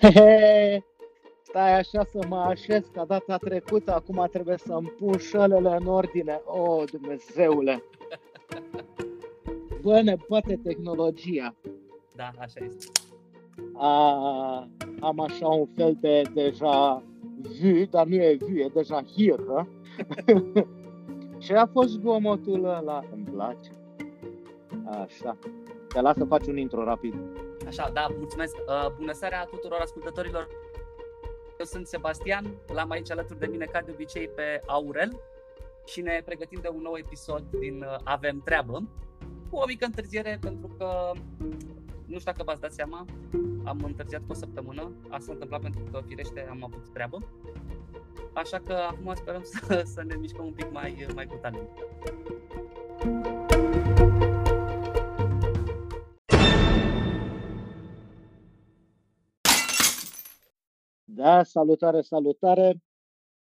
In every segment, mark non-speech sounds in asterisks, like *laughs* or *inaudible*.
*laughs* Stai așa să mă așez ca data trecută, acum trebuie să-mi pun șălele în ordine. O, oh, Dumnezeule! Bă, ne poate tehnologia. Da, așa este. A, am așa un fel de deja vu, dar nu e vu, e deja here. Ce *laughs* a fost zgomotul ăla? Îmi place. Așa. Te las să faci un intro rapid. Așa, da, mulțumesc. Uh, bună seara tuturor ascultătorilor. Eu sunt Sebastian, l-am aici alături de mine ca de obicei pe Aurel și ne pregătim de un nou episod din uh, Avem Treabă cu o mică întârziere pentru că nu știu dacă v-ați dat seama, am întârziat cu o săptămână. Asta s-a întâmplat pentru că, firește, am avut treabă. Așa că acum sperăm să, să ne mișcăm un pic mai, mai cu talent. Da, salutare, salutare.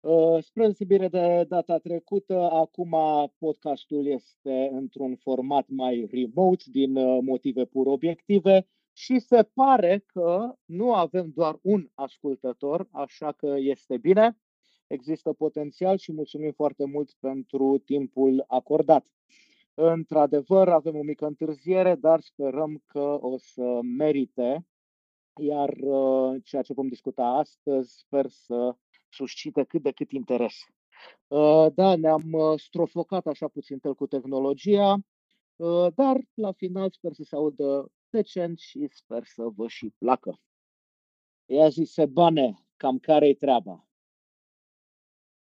Uh, spre deosebire de data trecută, acum podcastul este într-un format mai remote din uh, motive pur obiective și se pare că nu avem doar un ascultător, așa că este bine, există potențial și mulțumim foarte mult pentru timpul acordat. Într-adevăr, avem o mică întârziere, dar sperăm că o să merite, iar uh, ceea ce vom discuta astăzi sper să suscite cât de cât interes. Uh, da, ne-am uh, strofocat așa puțin tel cu tehnologia, uh, dar la final sper să se audă decent și sper să vă și placă. Ia zise, bane, cam care-i treaba?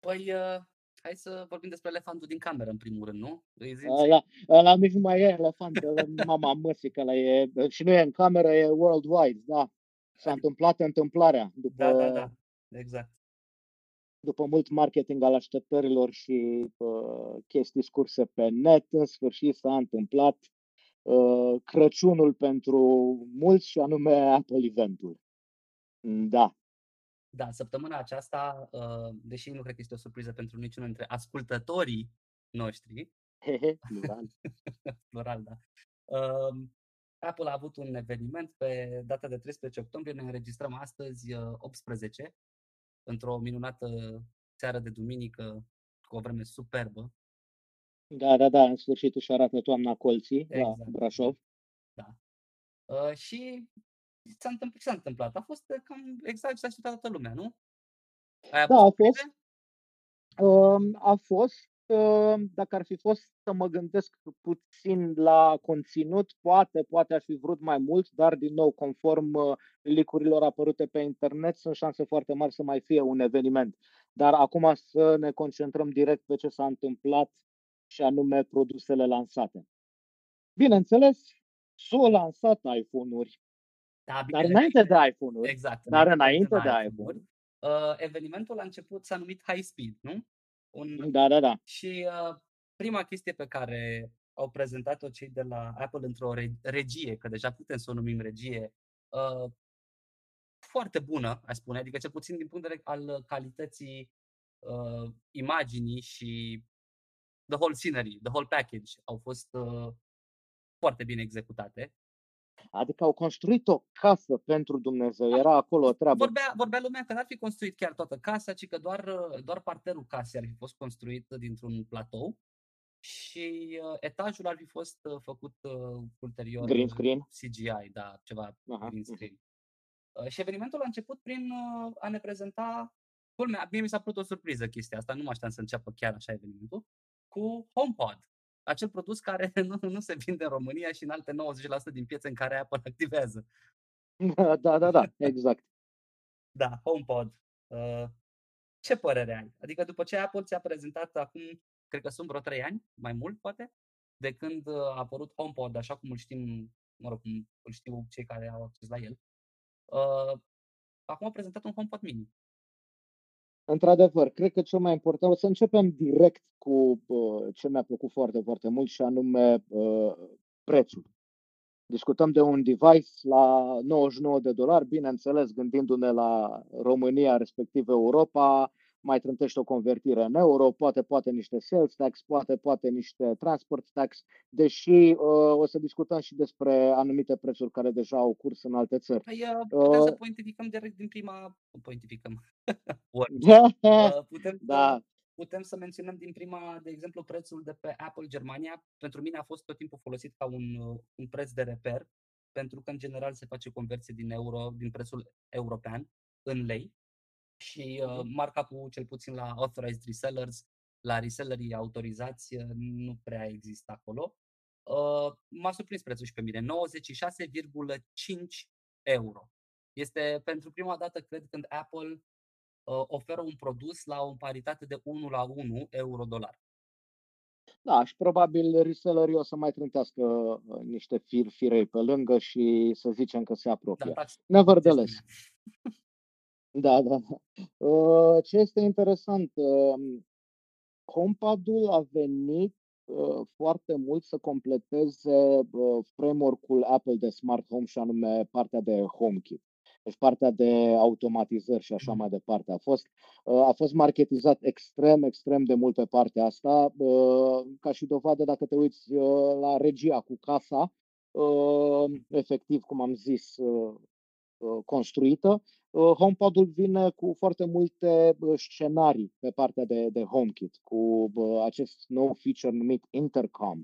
Păi, uh, hai să vorbim despre elefantul din cameră, în primul rând, nu? La, la nici nu mai e elefant, mama măsii, că e, și nu e în cameră, e worldwide, da. S-a întâmplat întâmplarea. După, da, da, da, exact după mult marketing al așteptărilor și uh, chestii scurse pe net, în sfârșit s-a întâmplat uh, Crăciunul pentru mulți și anume Apple Event-ul. Da. Da, săptămâna aceasta, uh, deși nu cred că este o surpriză pentru niciunul dintre ascultătorii noștri, plural. *laughs* plural, da. Uh, Apple a avut un eveniment pe data de 13 octombrie, ne înregistrăm astăzi 18 într-o minunată seară de duminică cu o vreme superbă. Da, da, da, în sfârșit își arată toamna colții exact. la Brașov. Da. Uh, și s-a întâmplat, ce s-a întâmplat? A fost cam exact ce s-a așteptat toată lumea, nu? Ai da, a fost. Uh, a fost dacă ar fi fost să mă gândesc puțin la conținut, poate, poate aș fi vrut mai mult, dar din nou, conform uh, licurilor apărute pe internet, sunt șanse foarte mari să mai fie un eveniment. Dar acum să ne concentrăm direct pe ce s-a întâmplat și anume produsele lansate. Bineînțeles, s-au lansat iPhone-uri. Da, bine, dar înainte de *laughs* iPhone-uri. Exact. Dar înainte de iPhone-uri. Uh, evenimentul a început, s-a numit High Speed, nu? Un... Da, da, da. Și uh, prima chestie pe care au prezentat-o cei de la Apple într-o regie, că deja putem să o numim regie, uh, foarte bună, aș spune, adică cel puțin din punct de vedere al calității uh, imaginii și the whole scenery, the whole package au fost uh, foarte bine executate. Adică au construit o casă pentru Dumnezeu, era acolo o treabă. Vorbea, vorbea lumea că n-ar fi construit chiar toată casa, ci că doar, doar parterul casei ar fi fost construit dintr-un platou și uh, etajul ar fi fost uh, făcut uh, ulterior green screen. CGI, da, ceva Aha. green screen. Uh, și evenimentul a început prin uh, a ne prezenta Culmea, mie mi s-a părut o surpriză chestia asta, nu mă așteptam să înceapă chiar așa evenimentul, cu HomePod acel produs care *laughs* nu, nu se vinde în România și în alte 90% din piețe în care Apple activează. Da, *laughs* da, da, da exact. da, HomePod. Uh, ce părere ai? Adică după ce Apple ți-a prezentat acum, cred că sunt vreo 3 ani, mai mult poate, de când uh, a apărut HomePod, așa cum îl știm, mă rog, cum îl știu cei care au acces la el, uh, acum a prezentat un HomePod mini. Într-adevăr, cred că cel mai important, o să începem direct cu uh, ce mi-a plăcut foarte, foarte mult și anume uh, prețul. Discutăm de un device la 99 de dolari, bineînțeles, gândindu-ne la România, respectiv Europa, mai trântește o convertire în euro, poate, poate niște sales tax, poate, poate niște transport tax, deși uh, o să discutăm și despre anumite prețuri care deja au curs în alte țări. Păi, uh, putem uh, să pointificăm direct din prima... Pointificăm. *laughs* uh, putem, da. putem să menționăm din prima, de exemplu, prețul de pe Apple Germania. Pentru mine a fost tot timpul folosit ca un, uh, un preț de reper, pentru că în general se face conversie din euro, din prețul european în lei și uh, markup-ul, cel puțin la authorized resellers, la resellerii autorizați, uh, nu prea există acolo. Uh, m-a surprins prețul și pe mine, 96,5 euro. Este pentru prima dată, cred, când Apple uh, oferă un produs la o paritate de 1 la 1 euro-dolar. Da, și probabil resellerii o să mai trântească uh, niște fir, firei pe lângă și să zicem că se apropie. Da, Nevertheless. Da, da. Uh, ce este interesant, um, HomePod-ul a venit uh, foarte mult să completeze uh, framework-ul Apple de Smart Home și anume partea de HomeKit. Deci partea de automatizări și așa mai departe. A fost, a fost marketizat extrem, extrem de mult pe partea asta. Ca și dovadă, dacă te uiți la regia cu casa, efectiv, cum am zis, construită, Uh, HomePod-ul vine cu foarte multe uh, scenarii pe partea de, de HomeKit, cu uh, acest nou feature numit Intercom.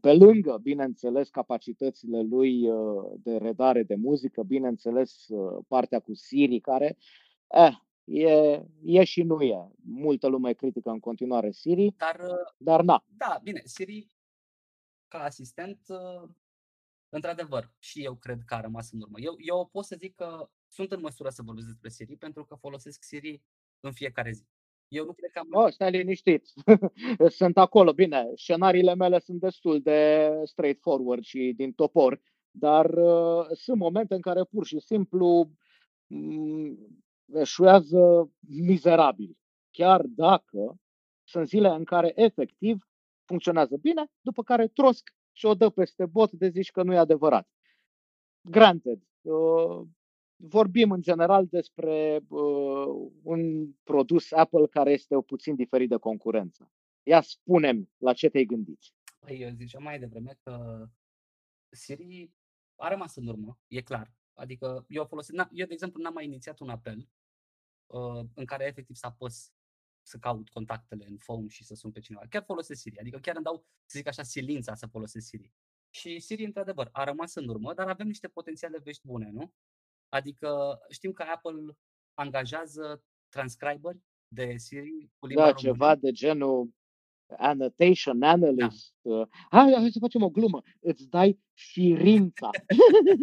Pe lângă, bineînțeles, capacitățile lui de redare de muzică, bineînțeles, partea cu Siri, care eh, e, e și nu e. Multă lume critică în continuare Siri, dar, dar na. Da, bine, Siri ca asistent într-adevăr, și eu cred că a rămas în urmă. Eu, eu pot să zic că sunt în măsură să vorbesc despre Siri pentru că folosesc Siri în fiecare zi. Eu nu cred că am... Oh, stai liniștit. *laughs* sunt acolo, bine. Scenariile mele sunt destul de straightforward și din topor, dar uh, sunt momente în care pur și simplu mm, eșuează mizerabil. Chiar dacă sunt zile în care efectiv funcționează bine, după care trosc și o dă peste bot de zici că nu e adevărat. Granted, uh, vorbim în general despre uh, un produs Apple care este puțin diferit de concurență. Ia spunem la ce te-ai gândit. Păi eu ziceam mai devreme că Siri a rămas în urmă, e clar. Adică eu folosit, eu de exemplu n-am mai inițiat un apel uh, în care efectiv să apăs să caut contactele în phone și să sun pe cineva. Chiar folosesc Siri, adică chiar îmi dau, să zic așa, silința să folosesc Siri. Și Siri, într-adevăr, a rămas în urmă, dar avem niște potențiale vești bune, nu? Adică știm că Apple angajează transcriberi de Siri cu limba Da, română. ceva de genul annotation analyst. Da. Hai, hai să facem o glumă. Îți dai firința.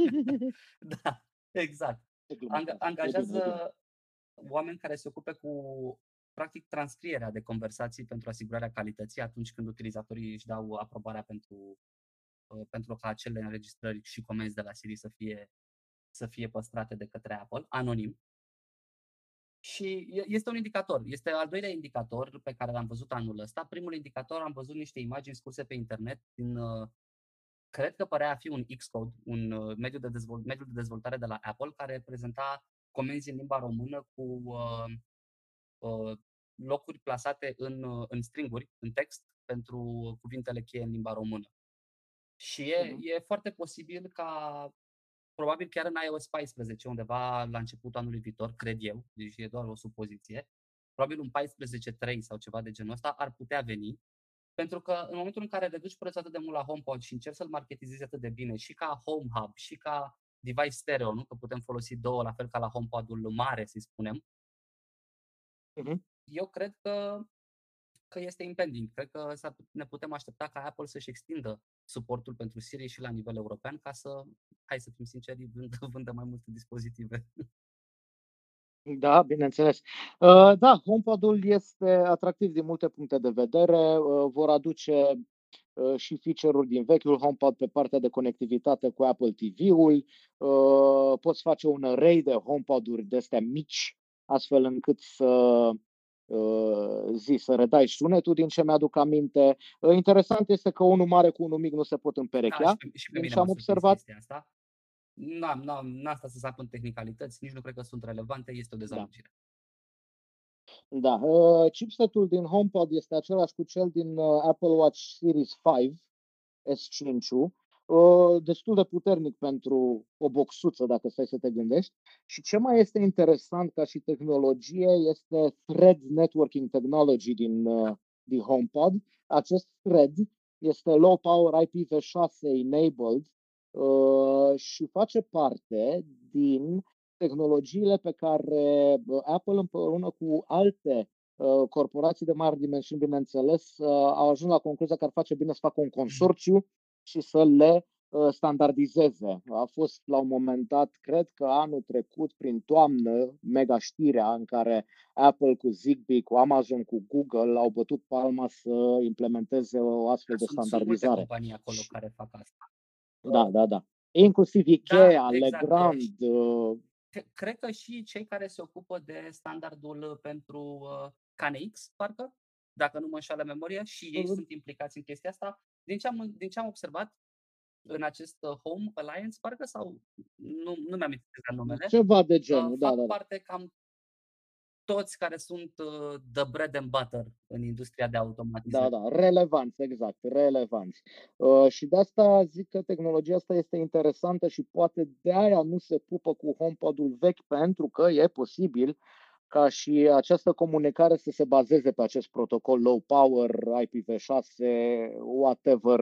*laughs* da, exact. Ang- angajează oameni care se ocupe cu practic transcrierea de conversații pentru asigurarea calității atunci când utilizatorii își dau aprobarea pentru, uh, pentru ca acele înregistrări și comenzi de la Siri să fie, să fie păstrate de către Apple, anonim. Și este un indicator. Este al doilea indicator pe care l-am văzut anul ăsta. Primul indicator am văzut niște imagini scurse pe internet din, uh, cred că părea a fi un Xcode, un uh, mediu de, dezvolt, mediu de dezvoltare de la Apple, care prezenta comenzi în limba română cu uh, uh, locuri plasate în, uh, în stringuri, în text, pentru cuvintele cheie în limba română. Și e, uh-huh. e foarte posibil ca, probabil chiar în iOS 14, undeva la începutul anului viitor, cred eu, deci e doar o supoziție, probabil un 14.3 sau ceva de genul ăsta ar putea veni, pentru că în momentul în care reduci prețul atât de mult la HomePod și încerci să-l marketizezi atât de bine și ca Home Hub și ca device stereo, nu? că putem folosi două la fel ca la HomePod-ul mare, să spunem, uh-huh eu cred că, că este impending. Cred că ne putem aștepta ca Apple să-și extindă suportul pentru Siri și la nivel european ca să, hai să fim sinceri, *laughs* vândă, vândă mai multe dispozitive. Da, bineînțeles. Uh, da, HomePod-ul este atractiv din multe puncte de vedere. Uh, vor aduce uh, și feature-uri din vechiul HomePod pe partea de conectivitate cu Apple TV-ul. Poți face un array de HomePod-uri de astea mici, astfel încât să Uh, zi să redai sunetul din ce mi-aduc aminte. Uh, interesant este că unul mare cu unul mic nu se pot împerechea. Da, și pe, și pe mine am observat. Asta. N-am, n-am, n-am stat să sap în tehnicalități, nici nu cred că sunt relevante, este o da. dezamăgire. Da, uh, chipsetul din HomePod este același cu cel din uh, Apple Watch Series 5, S5-ul, uh, destul de puternic pentru o boxuță, dacă stai să te gândești. Și ce mai este interesant ca și tehnologie este Thread Networking Technology din, uh, din HomePod. Acest Thread este low power IPv6 enabled uh, și face parte din tehnologiile pe care Apple împreună cu alte uh, corporații de mari dimensiuni, bineînțeles, uh, au ajuns la concluzia că ar face bine să facă un consorțiu și să le uh, standardizeze. A fost la un moment dat, cred că anul trecut, prin toamnă, mega știrea în care Apple cu Zigbee, cu Amazon, cu Google au bătut palma să implementeze o astfel de Sunt, standardizare. Sunt multe companii acolo care fac asta. Da, da, da. Inclusiv Ikea, da, exact. Legrand, cred că și cei care se ocupă de standardul pentru uh, KNX, parcă, dacă nu mă înșală memoria, și ei uh-huh. sunt implicați în chestia asta. Din ce am, din ce am observat în acest uh, Home Alliance, parcă sau nu, nu mi-am exact numele. Ceva de genul, uh, da, fac da, da. parte cam toți care sunt uh, the bread and butter în industria de automatizare. Da, da, relevanți, exact, relevanți. Uh, și de asta zic că tehnologia asta este interesantă și poate de aia nu se pupă cu HomePod-ul vechi, pentru că e posibil ca și această comunicare să se bazeze pe acest protocol low power, IPv6, whatever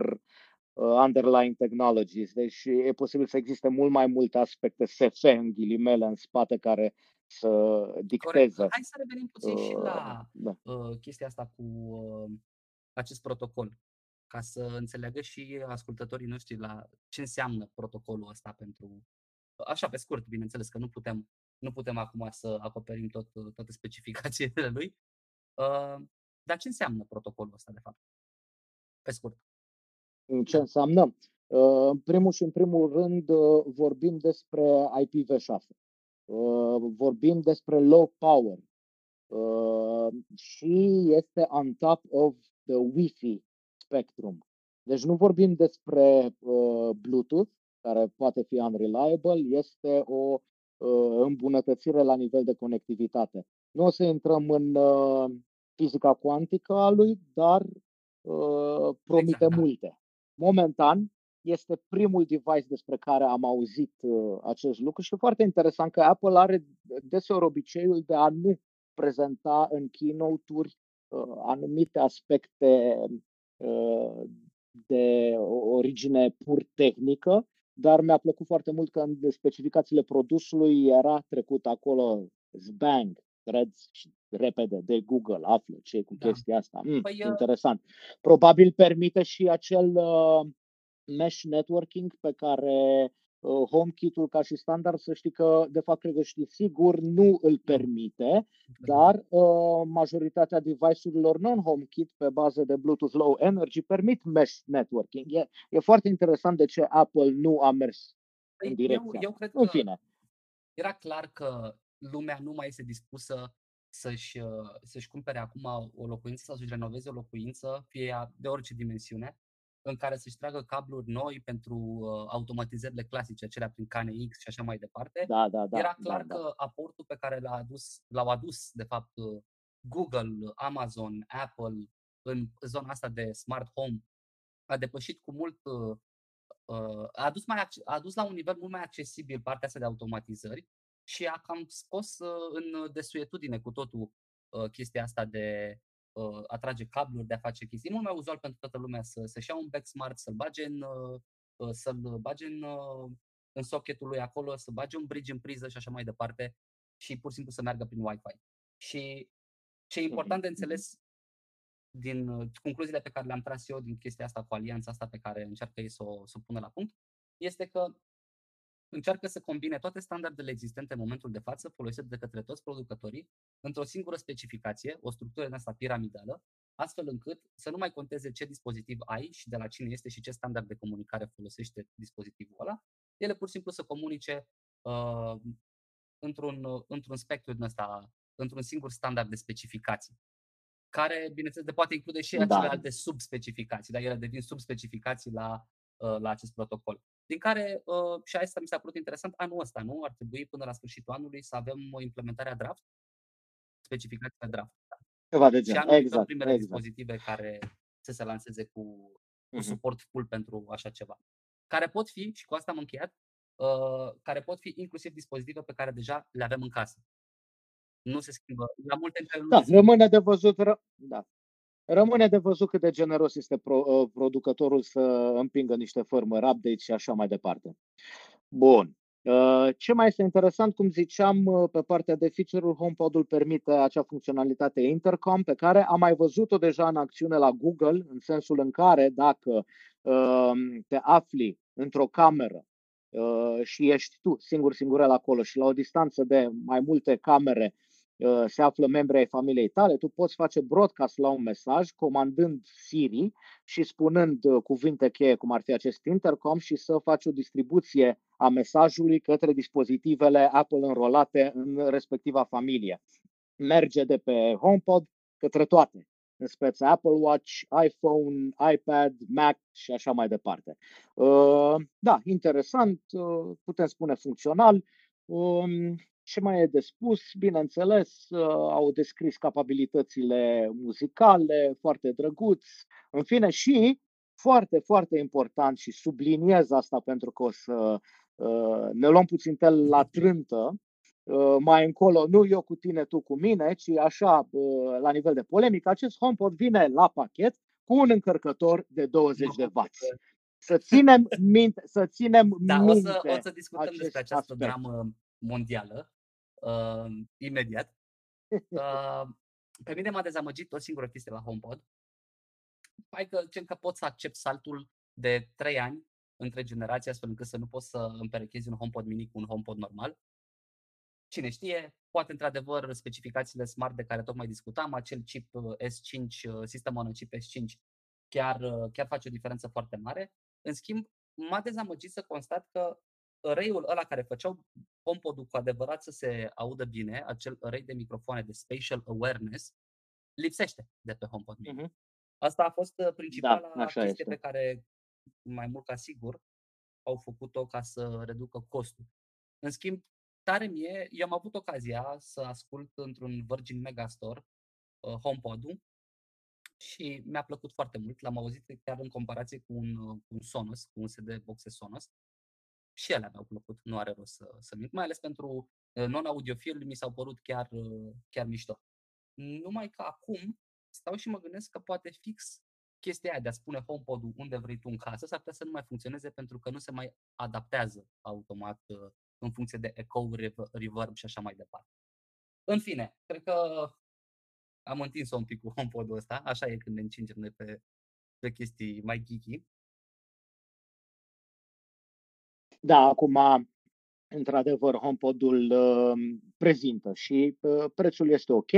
uh, underlying technologies. Deci e posibil să existe mult mai multe aspecte SF în ghilimele în spate care să dicteze. Corect. Hai să revenim puțin uh, și la da. uh, chestia asta cu uh, acest protocol, ca să înțeleagă și ascultătorii noștri la ce înseamnă protocolul ăsta pentru. Așa, pe scurt, bineînțeles că nu putem, nu putem acum să acoperim tot, toate specificațiile *laughs* lui. Uh, dar ce înseamnă protocolul ăsta, de fapt? Pe scurt. Ce înseamnă? Uh, în primul și în primul rând uh, vorbim despre IPv6. Uh, vorbim despre low power uh, și este on top of the Wi-Fi spectrum. Deci nu vorbim despre uh, Bluetooth, care poate fi unreliable, este o îmbunătățire la nivel de conectivitate. Nu o să intrăm în fizica cuantică a lui, dar promite exact, da. multe. Momentan, este primul device despre care am auzit uh, acest lucru și e foarte interesant că Apple are deseori obiceiul de a nu prezenta în keynote-uri uh, anumite aspecte uh, de origine pur tehnică, dar mi-a plăcut foarte mult că în specificațiile produsului era trecut acolo zbang, threads și repede de Google, află ce e cu da. chestia asta. Mm, păi, interesant. Probabil permite și acel uh, mesh networking pe care uh, HomeKit-ul ca și standard, să știi că, de fapt, cred că știi sigur, nu îl permite, dar uh, majoritatea device-urilor non-HomeKit pe bază de Bluetooth Low Energy permit mesh networking. E, e foarte interesant de ce Apple nu a mers păi în direcția. Eu, eu cred în că fine. era clar că lumea nu mai este dispusă să-și, uh, să-și cumpere acum o locuință sau să-și renoveze o locuință, fie de orice dimensiune, în care să-și tragă cabluri noi pentru uh, automatizările clasice, acelea prin KNX și așa mai departe. Da, da, da, Era clar da, da. că aportul pe care l-a adus, l-au adus, de fapt, uh, Google, Amazon, Apple în zona asta de smart home a depășit cu mult uh, a adus, mai, a adus la un nivel mult mai accesibil partea asta de automatizări și a cam scos în desuetudine cu totul chestia asta de uh, atrage cabluri, de a face chestii. E mult mai uzual pentru toată lumea să, să-și ia un back smart, să-l bage în, uh, uh, să-l bage în, uh, în socketul lui acolo, să bage un bridge în priză și așa mai departe și pur și simplu să meargă prin Wi-Fi. Și ce e important de înțeles din uh, concluziile pe care le-am tras eu din chestia asta cu alianța asta pe care încearcă ei să o, să o pună la punct, este că încearcă să combine toate standardele existente în momentul de față, folosite de către toți producătorii, într-o singură specificație, o structură în asta piramidală, astfel încât să nu mai conteze ce dispozitiv ai și de la cine este și ce standard de comunicare folosește dispozitivul ăla. Ele pur și simplu să comunice uh, într-un, uh, într-un spectru din ăsta, într-un singur standard de specificații care, bineînțeles, de poate include și da. alte subspecificații, dar ele devin subspecificații la, uh, la acest protocol din care, uh, și asta mi s-a părut interesant, anul ăsta, nu? Ar trebui până la sfârșitul anului să avem o implementare a draft? specificații pe draft. Da. Ceva de Și gen. anul viitor Exact, primele exact. dispozitive care să se lanseze cu, cu Mhm. suport full pentru așa ceva. Care pot fi, și cu asta am încheiat, uh, care pot fi inclusiv dispozitive pe care deja le avem în casă. Nu se schimbă. La multe dintre ele nu Da, se schimbă. rămâne de văzut, ră... da. Rămâne de văzut cât de generos este pro, uh, producătorul să împingă niște firmware updates și așa mai departe. Bun. Uh, Ce mai este interesant, cum ziceam, uh, pe partea de feature-uri, HomePod-ul permite acea funcționalitate intercom pe care am mai văzut-o deja în acțiune la Google, în sensul în care dacă uh, te afli într-o cameră uh, și ești tu singur singurel acolo și la o distanță de mai multe camere uh, se află membri ai familiei tale, tu poți face broadcast la un mesaj comandând Siri și spunând uh, cuvinte cheie cum ar fi acest intercom și să faci o distribuție a mesajului către dispozitivele Apple înrolate în respectiva familie. Merge de pe HomePod către toate, în speță Apple Watch, iPhone, iPad, Mac și așa mai departe. Uh, Da, interesant, uh, putem spune funcțional. Um, Ce mai e de spus? Bineînțeles, uh, au descris capabilitățile muzicale, foarte drăguț. În fine, și foarte, foarte important și subliniez asta pentru că o să uh, ne luăm puțin tel la trântă, uh, mai încolo, nu eu cu tine, tu cu mine, ci așa, uh, la nivel de polemică, acest HomePod vine la pachet cu un încărcător de 20 de W. Să ținem minte, să ținem Da, o minte să, o să discutăm acest despre această aspect. dramă mondială uh, imediat. *laughs* Uh, pe mine m-a dezamăgit o singură chestie la HomePod. Hai că, gen că pot să accept saltul de 3 ani între generații, astfel încât să nu pot să împerechezi un HomePod mini cu un HomePod normal. Cine știe, poate într-adevăr specificațiile smart de care tocmai discutam, acel chip uh, S5, uh, System on a chip S5, chiar, uh, chiar face o diferență foarte mare. În schimb, m-a dezamăgit să constat că array-ul ăla care făceau HomePod-ul cu adevărat să se audă bine, acel array de microfoane de spatial awareness, lipsește de pe HomePod mini. Mhm. Asta a fost uh, principala Da, așa chestie este. pe care, mai mult ca sigur, au făcut-o ca să reducă costul. În schimb, tare mie, eu am avut ocazia să ascult într-un Virgin Megastore uh, HomePod-ul și mi-a plăcut foarte mult. L-am auzit chiar în comparație cu un, uh, cu un Sonos, cu un CD boxe Sonos. Și ele mi-au plăcut, nu are rost să, să mint. Mai ales pentru uh, non-audiofil mi s-au părut chiar, uh, chiar mișto. Numai că acum stau și mă gândesc că poate fix chestia aia de a spune HomePod-ul unde vrei tu în casă s-ar putea să nu mai funcționeze pentru că nu se mai adaptează automat uh, în funcție de echo, rev- reverb și așa mai departe. În fine, cred că am întins-o un pic cu HomePod-ul ăsta, așa e când ne încingem noi pe, pe chestii mai geeky. Da, acum, într-adevăr, HomePod-ul uh, prezintă și uh, prețul este ok.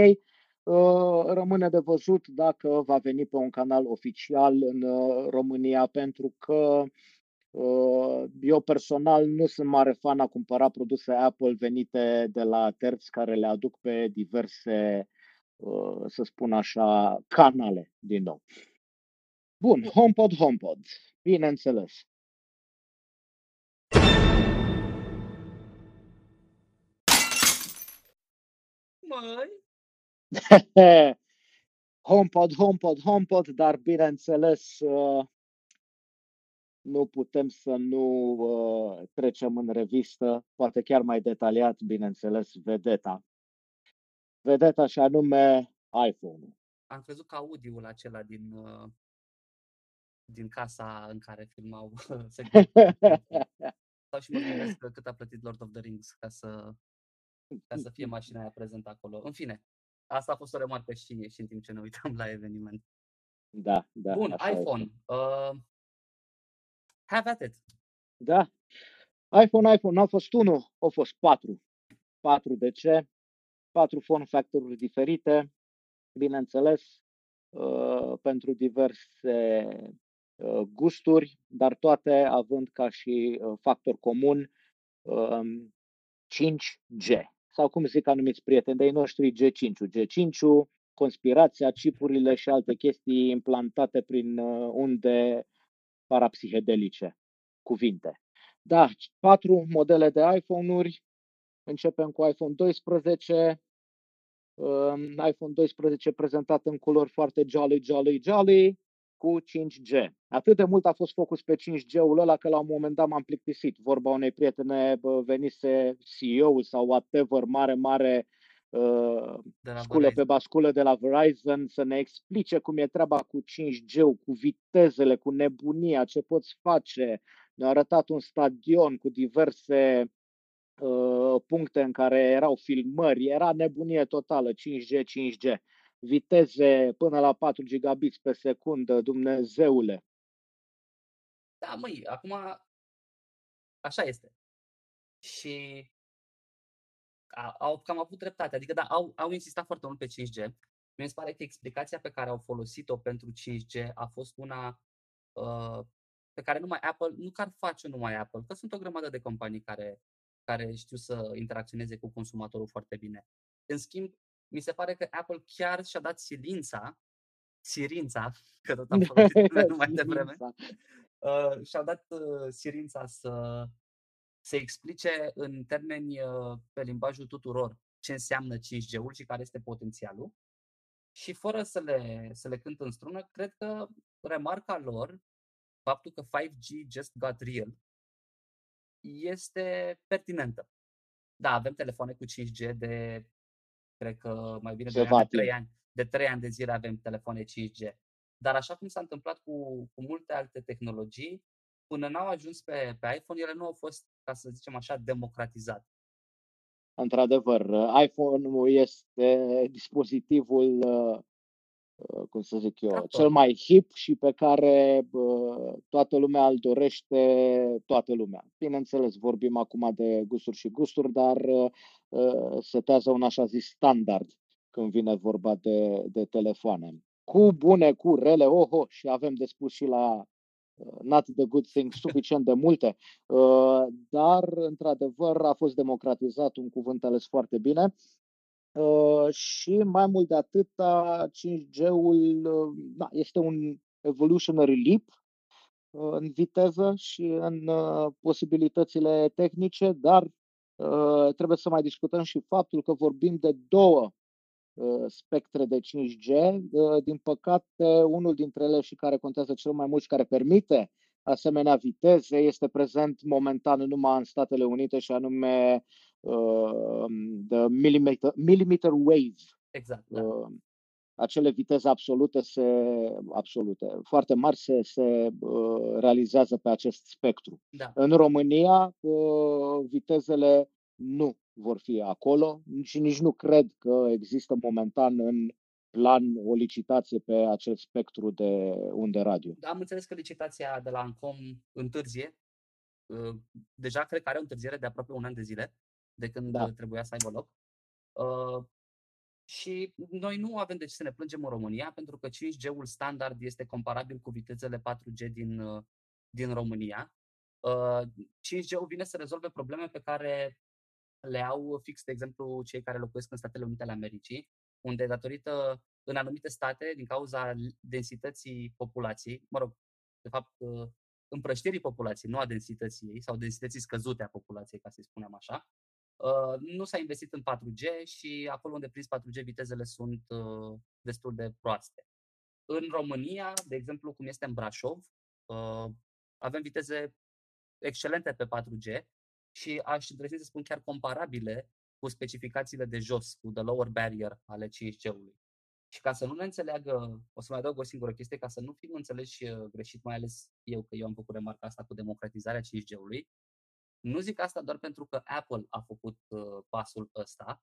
Uh, rămâne de văzut dacă va veni pe un canal oficial în uh, România, pentru că uh, eu personal nu sunt mare fan a cumpăra produse Apple venite de la terți care le aduc pe diverse, uh, să spun așa, canale din nou. Bun, HomePod, HomePod, bineînțeles. Măi, *laughs* HomePod, HomePod, HomePod, dar bineînțeles uh, nu putem să nu uh, trecem în revistă, poate chiar mai detaliat, bineînțeles, vedeta. Vedeta și anume iPhone-ul. am crezut că audiul acela din, uh, din casa în care filmau *laughs* *laughs* segmentul. Stau și mă gândesc că cât a plătit Lord of the Rings ca să, ca să fie mașina aia prezentă acolo. În fine, asta a fost o remarcă și, și în timp ce ne uitam la eveniment. Da, da. Bun, așa iPhone. este. Uh, have at it. Da. iPhone, iPhone, n-au fost unul, au fost patru. Patru de ce? Patru form factor-uri diferite, bineînțeles, uh, pentru diverse uh, gusturi, dar toate având ca și uh, factor comun um, 5G sau cum zic anumiți prieteni de-ai noștri G5. G5, conspirația, chipurile și alte chestii implantate prin uh, unde parapsihedelice, cuvinte. Da, patru modele de iPhone-uri. Începem cu iPhone 12, iPhone 12 prezentat în culori foarte jolly, jolly, jolly, cu 5G. Atât de mult a fost focus pe 5G-ul ăla că la un moment dat m-am plictisit. Vorba unei prietene venise CEO sau whatever, mare, mare uh, sculă pe basculă de la Verizon să ne explice cum e treaba cu 5G-ul, cu vitezele, cu nebunia, ce poți face. Ne-a arătat un stadion cu diverse uh, puncte în care erau filmări, era nebunie totală, 5G, 5G viteze până la 4 gigabits pe secundă, Dumnezeule. Da, măi, acum așa este. Și au cam avut dreptate. Adică, da, au, au insistat foarte mult pe 5G. Mi se pare că explicația pe care au folosit-o pentru 5G a fost una uh, pe care numai Apple, nu că ar face numai Apple, că sunt o grămadă de companii care, care știu să interacționeze cu consumatorul foarte bine. În schimb, mi se pare că Apple chiar și-a dat silința, sirința, *laughs* că tot am folosit *laughs* mai devreme, uh, și-a dat uh, sirința să, să explice în termeni uh, pe limbajul tuturor ce înseamnă 5G-ul și care este potențialul. Și fără să le, să le cânt în strună, cred că remarca lor, faptul că 5G just got real, este pertinentă. Da, avem telefoane cu 5G de Cred că mai bine de, de 3 ani. De 3 ani de zile avem telefoane 5G. Dar așa cum s-a întâmplat cu, cu multe alte tehnologii, până n-au ajuns pe, pe iPhone, ele nu au fost, ca să zicem așa, democratizate. Într-adevăr, iPhone-ul este dispozitivul uh, Uh, cum să zic eu, cel mai hip și pe care toată lumea îl dorește, toată lumea. Bineînțeles, vorbim acum de gusturi și gusturi, dar uh, setează un așa zis standard când vine vorba de, de telefoane. Cu bune, cu rele, oho, și avem de spus și la uh, not the good thing, suficient de multe, dar, într-adevăr, a fost democratizat, un cuvânt ales foarte bine, Uh, și mai mult de atât, 5G-ul uh, da, este un evolutionary leap uh, în viteză și în posibilitățile tehnice, dar trebuie să mai discutăm și faptul că vorbim de două spectre de 5G. Din păcate, unul dintre ele și care contează cel mai mult și care permite asemenea viteze este prezent momentan numai în Statele Unite și anume uh, the millimeter, millimeter wave. Exact. Da. Uh, acele viteze absolute, se, absolute foarte mari se, se uh, realizează pe acest spectru. Da. În România, uh, vitezele nu vor fi acolo și nici nu cred că există momentan în plan o licitație pe acel spectru de unde radio. Da, am înțeles că licitația de la Ancom întârzie. Uh, deja cred că are o întârziere de aproape un an de zile de când da. trebuia să aibă loc. Uh, și noi nu avem de ce să ne plângem în România, pentru că 5G-ul standard este comparabil cu vitezele 4G din, uh, din România. Uh, 5G-ul vine să rezolve probleme pe care le au fix, de exemplu, cei care locuiesc în Statele Unite ale Americii, unde datorită în anumite state, din cauza densității populației, mă rog, de fapt, uh, împrăștirii populației, nu a densității ei, sau densității scăzute a populației, ca să-i spunem așa, Uh, nu s-a investit în 4G și acolo unde prins 4G vitezele sunt uh, destul de proaste. În România, de exemplu, cum este în Brașov, uh, avem viteze excelente pe 4G și aș îndrăzni să spun chiar comparabile cu specificațiile de jos, cu the lower barrier ale 5G-ului. Și ca să nu ne înțeleagă, o să mai adaug o singură chestie, ca să nu fim înțeleși greșit, mai ales eu, că eu am făcut remarca asta cu democratizarea 5G-ului, nu zic asta doar pentru că Apple a făcut uh, pasul ăsta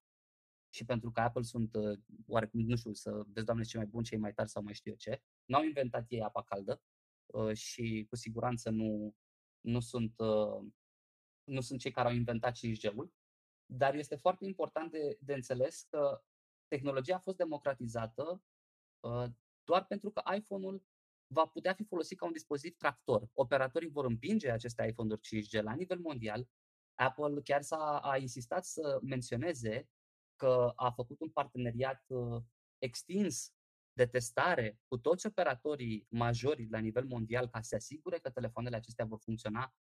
și pentru că Apple sunt, uh, oarecum, nu știu, să vezi, doamne, cei mai buni, cei mai tari sau mai știu eu ce. N-au inventat ei apa caldă uh, și cu siguranță nu, nu, sunt, uh, nu sunt cei care au inventat 5G-ul, dar este foarte important de, de înțeles că tehnologia a fost democratizată uh, doar pentru că iPhone-ul va putea fi folosit ca un dispozitiv tractor. Operatorii vor împinge aceste iPhone-uri 5G la nivel mondial. Apple chiar s-a a insistat să menționeze că a făcut un parteneriat uh, extins de testare cu toți operatorii majori la nivel mondial ca să se asigure că telefoanele acestea vor funcționa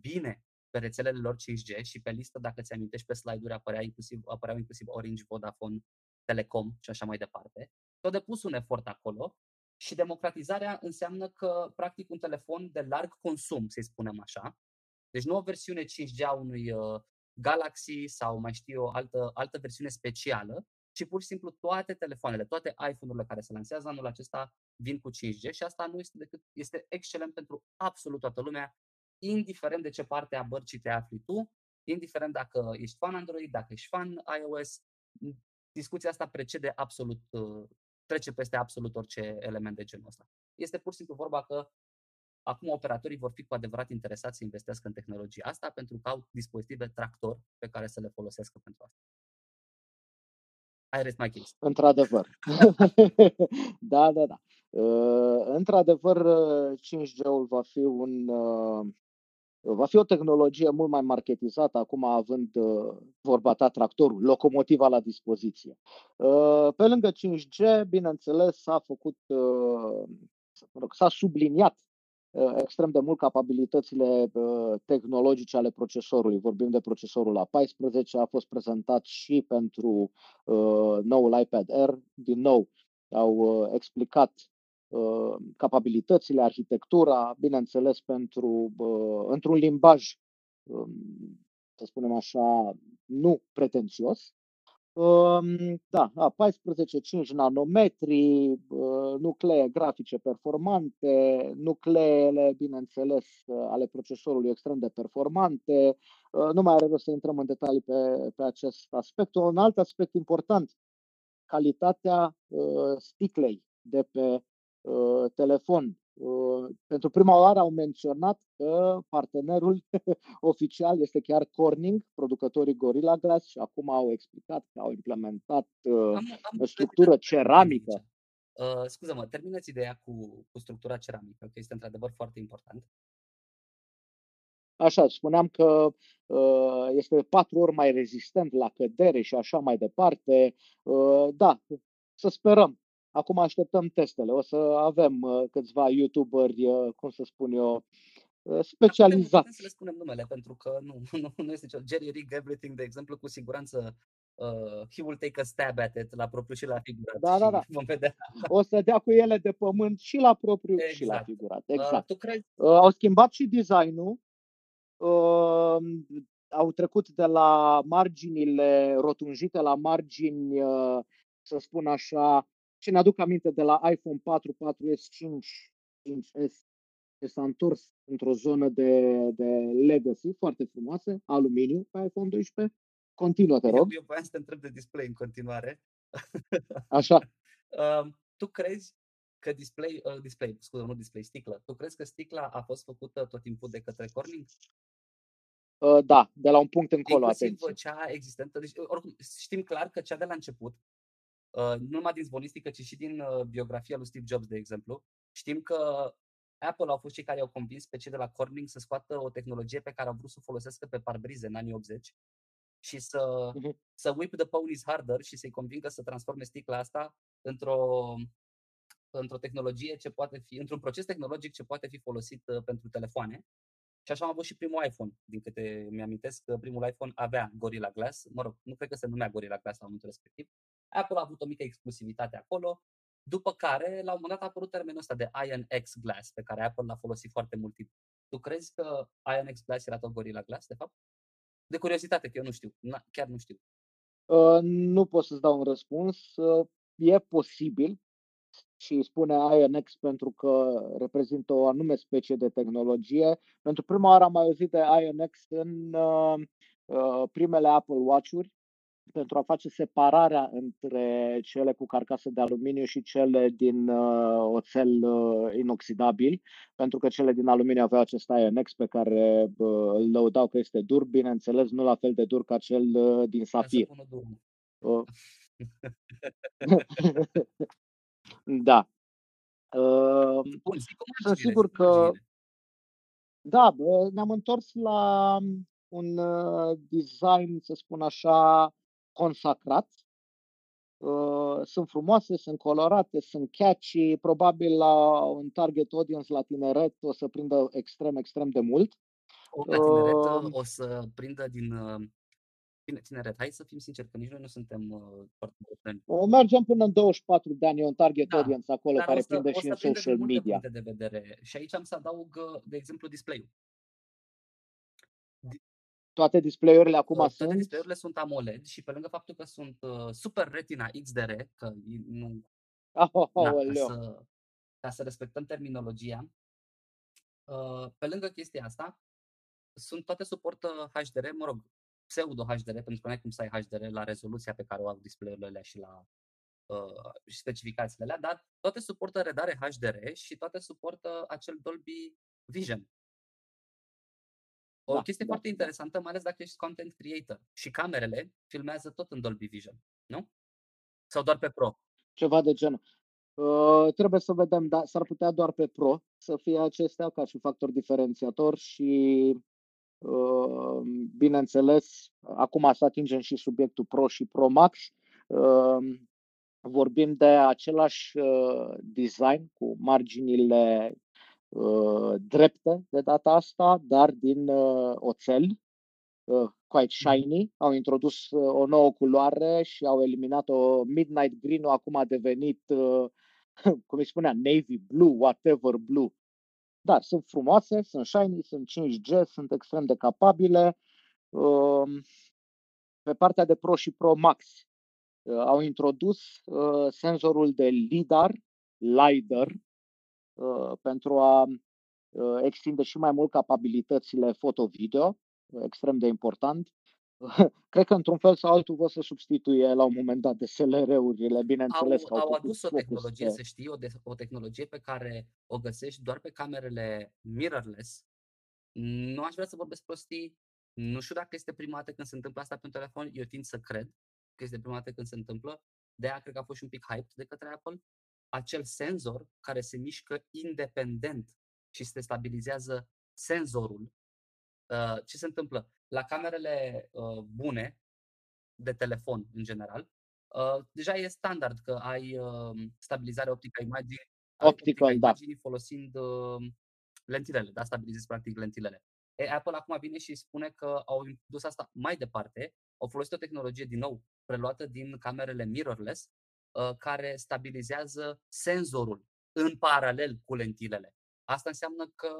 bine pe rețelele lor 5G și pe listă, dacă ți amintești pe slide-uri, apărea inclusiv, apăreau inclusiv Orange, Vodafone, telecom și așa mai departe. S-a depus un efort acolo și democratizarea înseamnă că, practic, un telefon de larg consum, să spunem așa, deci nu o versiune 5G a unui uh, Galaxy sau mai știu o altă, altă versiune specială, ci pur și simplu toate telefoanele, toate iPhone-urile care se lansează anul acesta vin cu 5G și asta nu este decât, este excelent pentru absolut toată lumea, indiferent de ce parte a bărcii te afli tu, indiferent dacă ești fan Android, dacă ești fan iOS, discuția asta precede absolut, uh, trece peste absolut orice element de genul ăsta. Este pur și simplu vorba că acum operatorii vor fi cu adevărat interesați să investească în tehnologia asta pentru că au dispozitive tractor pe care să le folosească pentru asta. I rest my case. Într-adevăr. *laughs* da, da, da. Uh, într-adevăr, 5G-ul va fi un uh, va fi o tehnologie mult mai marketizată, acum având uh, vorba ta tractorul, locomotiva la dispoziție. Uh, pe lângă 5G, bineînțeles, s-a făcut, uh, s-a subliniat uh, extrem de mult capabilitățile uh, tehnologice ale procesorului. Vorbim de procesorul A14, a fost prezentat și pentru uh, noul iPad Air. Din nou, au explicat Uh, capabilitățile, arhitectura, bineînțeles, pentru, uh, într-un limbaj, um, să spunem așa, nu pretențios. Um, da, a 14-5 nanometri, uh, nuclee grafice performante, nucleele, bineînțeles, ale procesorului extrem de performante. Nu mai are rost să intrăm în detalii pe, pe acest aspect. Un alt aspect important, calitatea sticlei de pe Uh, telefon. Uh, pentru prima oară au menționat că partenerul *laughs* oficial este chiar Corning, producătorii Gorilla Glass și acum au explicat că au implementat uh, am, am structură ceramică. Uh, scuză-mă, terminați ideea cu, cu structura ceramică, că este într-adevăr foarte important. Așa, spuneam că uh, este patru ori mai rezistent la cădere și așa mai departe. Uh, da, să sperăm. Acum așteptăm testele. O să avem uh, câțiva youtuberi, uh, cum să spun eu, uh, specializați. Putem, să le spunem numele, pentru că nu, *laughs* nu, nu este nicio... Jerry Rig Everything, de exemplu, cu siguranță uh, he will take a stab at it la propriu și la figurat. Da, da, da. Vom vedea. O să dea cu ele de pământ și la propriu exact. și la exact. figurat. Exact. Uh, tu crezi? Uh, au schimbat și designul. Uh, au trecut de la marginile rotunjite la margini, uh, să spun așa, și ne aduc aminte de la iPhone 4, 4S, 5, 5S, ce s-a întors într-o zonă de, de legacy foarte frumoase, aluminiu pe iPhone 12. Continuă, te rog. Eu, eu voiam să te întreb de display în continuare. Așa. *laughs* uh, tu crezi că display, uh, display, scuze, nu display, sticlă, tu crezi că sticla a fost făcută tot timpul de către Corning? Uh, da, de la un punct încolo, Inclusiv atenție. cea existentă. Deci, oricum, știm clar că cea de la început Uh, nu numai din zvonistică, ci și din uh, biografia lui Steve Jobs, de exemplu. Știm că Apple au fost cei care au convins pe cei de la Corning să scoată o tehnologie pe care au vrut să o folosească pe parbrize în anii 80 și să, uh-huh. să whip the ponies harder și să-i convingă să transforme sticla asta într-o, într-o tehnologie ce poate fi, într-un proces tehnologic ce poate fi folosit uh, pentru telefoane. Și așa am avut și primul iPhone, din câte mi-amintesc, primul iPhone avea Gorilla Glass, mă rog, nu cred că se numea Gorilla Glass la momentul respectiv, Apple a avut o mică exclusivitate acolo, după care, la un moment dat, a apărut termenul ăsta de Iron X Glass, pe care Apple l-a folosit foarte mult timp. Tu crezi că Iron X Glass era tot Gorilla Glass, de fapt? De curiozitate, că eu nu știu. Na, chiar nu știu. Uh, nu pot să-ți dau un răspuns. Uh, e posibil și spune Iron X pentru că reprezintă o anume specie de tehnologie. Pentru prima oară am mai auzit de Iron X în uh, uh, primele Apple Watch-uri pentru a face separarea între cele cu carcasă de aluminiu și cele din uh, oțel uh, inoxidabil, pentru că cele din aluminiu aveau acest INX pe care uh, îl lăudau că este dur, bineînțeles, nu la fel de dur ca cel uh, din safir. Uh. *laughs* da. Uh, Bun, sunt sigur că da, ne-am întors la un uh, design, să spun așa, consacrat. Uh, sunt frumoase, sunt colorate, sunt catchy, probabil la un target audience la tineret o să prindă extrem, extrem de mult. O, la tineret uh, o să prindă din, uh, Bine, tineret, hai să fim sinceri, că nici noi nu suntem uh, foarte bătrâni. Mergem până în 24 de ani, e un target Da, audience acolo Dar o care să, prinde o și să în prindă social din multe media. puncte de vedere. Și aici am să adaug, uh, de exemplu, display-ul. Toate display-urile acum Uh, Toate sunt display-urile sunt AMOLED și pe lângă faptul că sunt uh, Super Retina XDR, că e- nu, da, ca Aoleu. să, ca să respectăm terminologia, uh, pe lângă chestia asta, sunt toate suportă HDR, mă rog, pseudo HDR, pentru că nu ai cum să ai HDR la rezoluția pe care o au display-urile alea și la uh, și specificațiile alea, dar toate suportă redare HDR și toate suportă acel Dolby Vision. O Da, chestie da, foarte da. interesantă, mai ales dacă ești content creator. Și camerele filmează tot în Dolby Vision, nu? Sau doar pe Pro? Ceva de genul. Uh, trebuie să vedem, dar s-ar putea doar pe Pro să fie acestea ca și factor diferențiator și uh, bineînțeles, acum să atingem și subiectul Pro și Pro Max. Uh, vorbim de același uh, design cu marginile uh, drepte de data asta, dar din uh, oțel, uh, quite shiny. Au introdus uh, o nouă culoare și au eliminat-o Midnight Green-ul, acum a devenit, uh, *laughs* cum îi spunea, Navy Blue, whatever blue. Dar sunt frumoase, sunt shiny, sunt 5G, sunt extrem de capabile. Um, Pe partea de Pro și Pro Max uh, au introdus uh, senzorul de LIDAR, LiDAR, uh, pentru a uh, extinde și mai mult capabilitățile foto-video, uh, extrem de important. *laughs* Cred că într-un fel sau altul vor să substituie la un moment dat DSLR-urile, Au, bineînțeles că au au făcut adus o focus tehnologie, pe... să știi, o, de, o tehnologie pe care o găsești doar pe camerele mirrorless. Nu aș vrea să vorbesc prostii, nu știu dacă este prima dată când se întâmplă asta pe un telefon, eu tind să cred că este prima dată când se întâmplă, de aia cred că a fost și un pic hype de către Apple. Acel senzor care se mișcă independent și se stabilizează senzorul. Uh, Ce se întâmplă? La camerele uh, bune de telefon în general, uh, deja e standard că ai uh, stabilizare optică a imaginii, ai optica Optical, da. imaginii folosind uh, lentilele, da, stabilizezi practic lentilele. E, Apple acum vine și spune că au dus asta mai departe, au folosit o tehnologie din nou preluată din camerele mirrorless, uh, care stabilizează senzorul în paralel cu lentilele. Asta înseamnă că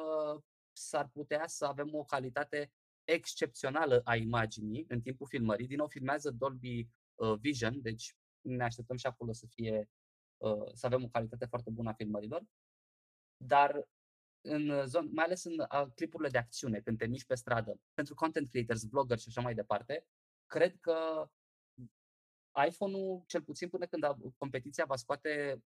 s-ar putea să avem o calitate excepțională a imaginii în timpul filmării. Din nou filmează Dolby uh, Vision, deci ne așteptăm și acolo să fie uh, să avem o calitate foarte bună a filmărilor. Dar în zon, mai ales în a, clipurile de acțiune, când te miști pe stradă, pentru content creators, vloggers și așa mai departe, cred că iPhone-ul, cel puțin până când a- competiția va scoate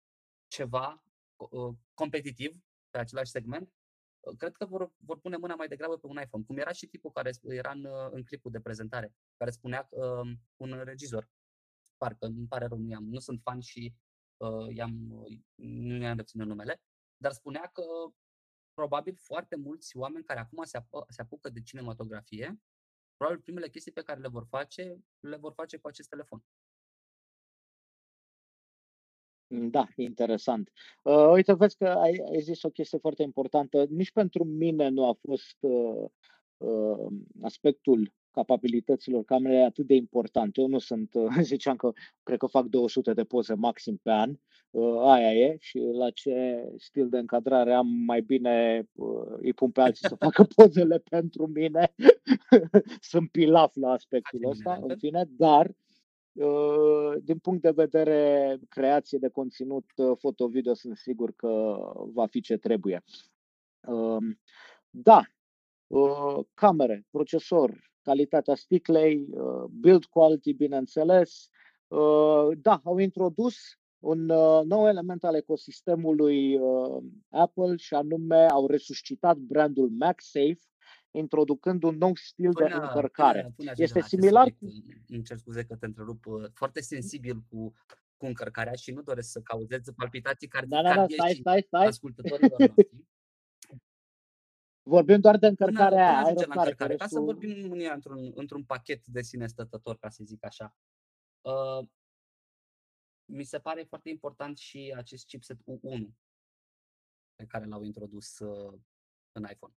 ceva uh, competitiv pe același segment, uh, cred că vor, vor pune mâna mai degrabă pe un iPhone. Cum era și tipul care sp- era în, uh, în clipul de prezentare, care spunea uh, un regizor. Parcă, îmi pare rău, nu, i-am, nu sunt fan și uh, i-am, uh, nu i-am reținut numele, dar spunea că probabil foarte mulți oameni care acum se, apu- se apucă de cinematografie, probabil primele chestii pe care le vor face, le vor face cu acest telefon. Da, interesant. Uh, uite, vezi că ai, ai zis o chestie foarte importantă. Nici pentru mine nu a fost uh, uh, aspectul capabilităților camerei atât de important. Eu nu sunt, uh, *laughs* ziceam că cred că fac 200 de poze maxim pe an, uh, aia e, și la ce stil de încadrare am mai bine uh, îi pun pe alții să facă *laughs* pozele pentru mine. *laughs* sunt pilaf la aspectul Face ăsta, bine, în fine, dar Uh, din punct de vedere creație de conținut uh, foto-video, sunt sigur că va fi ce trebuie. Um, Da, uh, camere, procesor, calitatea sticlei, uh, build quality, bineînțeles. Uh, Da, au introdus un uh, nou element al ecosistemului uh, Apple și anume au resuscitat brandul MagSafe, introducând un nou stil de Până, încărcare. până, până ajungem Este la acest similar subiect, cu îmi- îmi cer scuze că te întrerup, uh, foarte sensibil cu, cu încărcarea și nu doresc să cauzez palpitații Da, cardi- da, da, stai, cardiaci stai, stai. ascultătorilor noștri. Vorbim doar de Până, încărcarea până aia, ai ajungem la răbdare, că încărcare, ca să restul... vorbim în ea într-un, într-un pachet de sine stătător, ca să zic așa. Uh, mi se pare foarte important și acest chipset U1 pe care l-au introdus uh, în iPhone.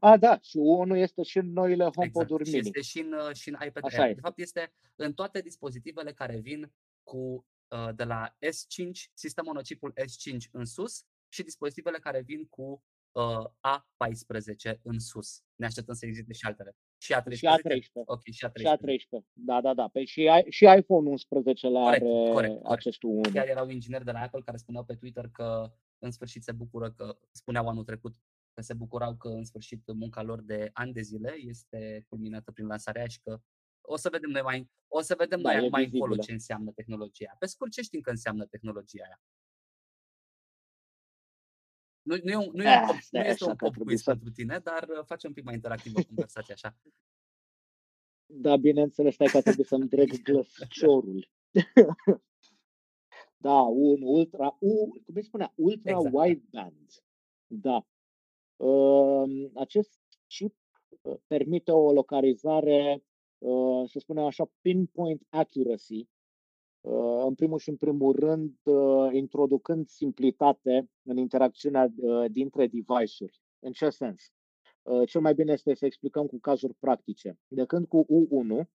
A, da, și unul este și în noile Exact. HomePod-uri Și mini. este și în, uh, și în iPad Așa Air. De este. fapt, este în toate dispozitivele care vin cu uh, de la S5, sistemul monocipul S5 în sus și dispozitivele care vin cu uh, A14 în sus. Ne așteptăm să existe și altele. Și A13? Și A13. Ok, și A13. Și A13. Da, da, da. Pe și, i- și iPhone 11 le Corect, are corect, corect. acest 1. Chiar erau ingineri de la Apple care spuneau pe Twitter că în sfârșit se bucură că, spuneau anul trecut, că se bucurau că în sfârșit munca lor de ani de zile este culminată prin lansarea și că o să vedem noi mai, o să vedem Da, noi e mai încolo vizibilă. ce înseamnă tehnologia aia. Pe scurt, ce știm că înseamnă tehnologia aia? Nu, nu, e un, nu, e un Ah, pop, nu stai este așa un că pop trebuie quiz să- pentru tine, dar uh, face un pic mai interactivă conversația așa. Da, bineînțeles, stai că trebuie să-mi dreg glăsciorul. *laughs* da, un ultra, u, cum îi spunea, ultra Exact, da. wideband. Da. Um, acest chip uh, permite o localizare, uh, să spunem așa, pinpoint accuracy, uh, în primul și în primul rând, uh, introducând simplitate în interacțiunea uh, dintre device-uri. În ce sens? Uh, Cel mai bine este să explicăm cu cazuri practice. De când cu U1,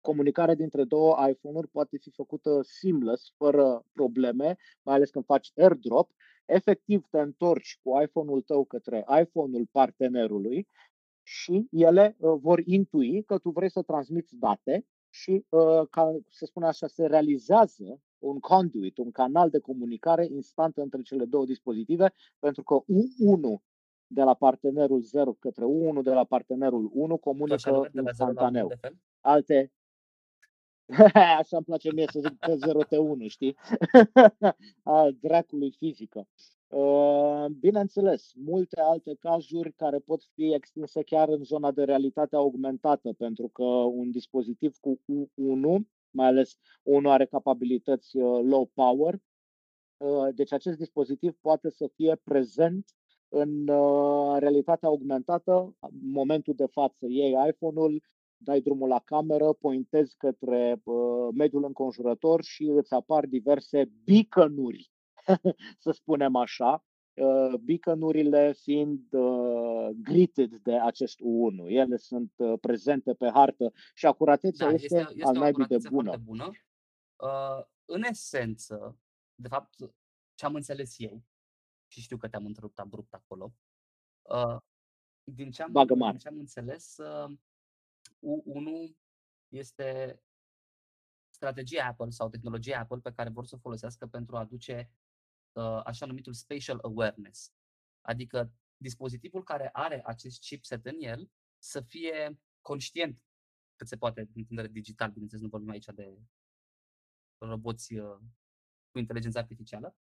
comunicarea dintre două iPhone-uri poate fi făcută seamless, fără probleme, mai ales când faci airdrop. Efectiv te întorci cu iPhone-ul tău către iPhone-ul partenerului și ele uh, vor intui că tu vrei să transmiți date și, uh, ca să spun așa, se realizează un conduit, un canal de comunicare instant între cele două dispozitive, pentru că U1 de la partenerul 0 către U1 de la partenerul 1 Tu așa comunică numești de la 0 la 1 instantaneu. de fel? Alte *laughs* Așa îmi place mie să zic pe 0T1, știi? *laughs* A dracului fizică. Uh, Bineînțeles, multe alte cazuri care pot fi extinse chiar în zona de realitate augmentată, pentru că un dispozitiv cu U1, mai ales unul are capabilități uh, low power, uh, deci acest dispozitiv poate să fie prezent în uh, realitatea augmentată. În momentul de față iei iPhone-ul, dai drumul la cameră, pointezi către uh, mediul înconjurător și îți apar diverse beacon-uri, *laughs* să spunem așa, uh, beacon-urile fiind uh, greeted de acest U1. Ele sunt uh, prezente pe hartă și acuratețea Da, este, este, este al o naibii de acuratețe bună. foarte bună. Uh, în esență, de fapt, ce am înțeles eu, și știu că te-am întrerupt abrupt acolo, uh, din, ce am, Bagă din mare. ce am înțeles, uh, U1 este strategia Apple sau tehnologia Apple pe care vor să o folosească pentru a aduce uh, așa numitul spatial awareness. Adică dispozitivul care are acest chipset în el să fie conștient cât se poate din punct de vedere digital, bineînțeles, nu vorbim aici de roboți uh, cu inteligență artificială,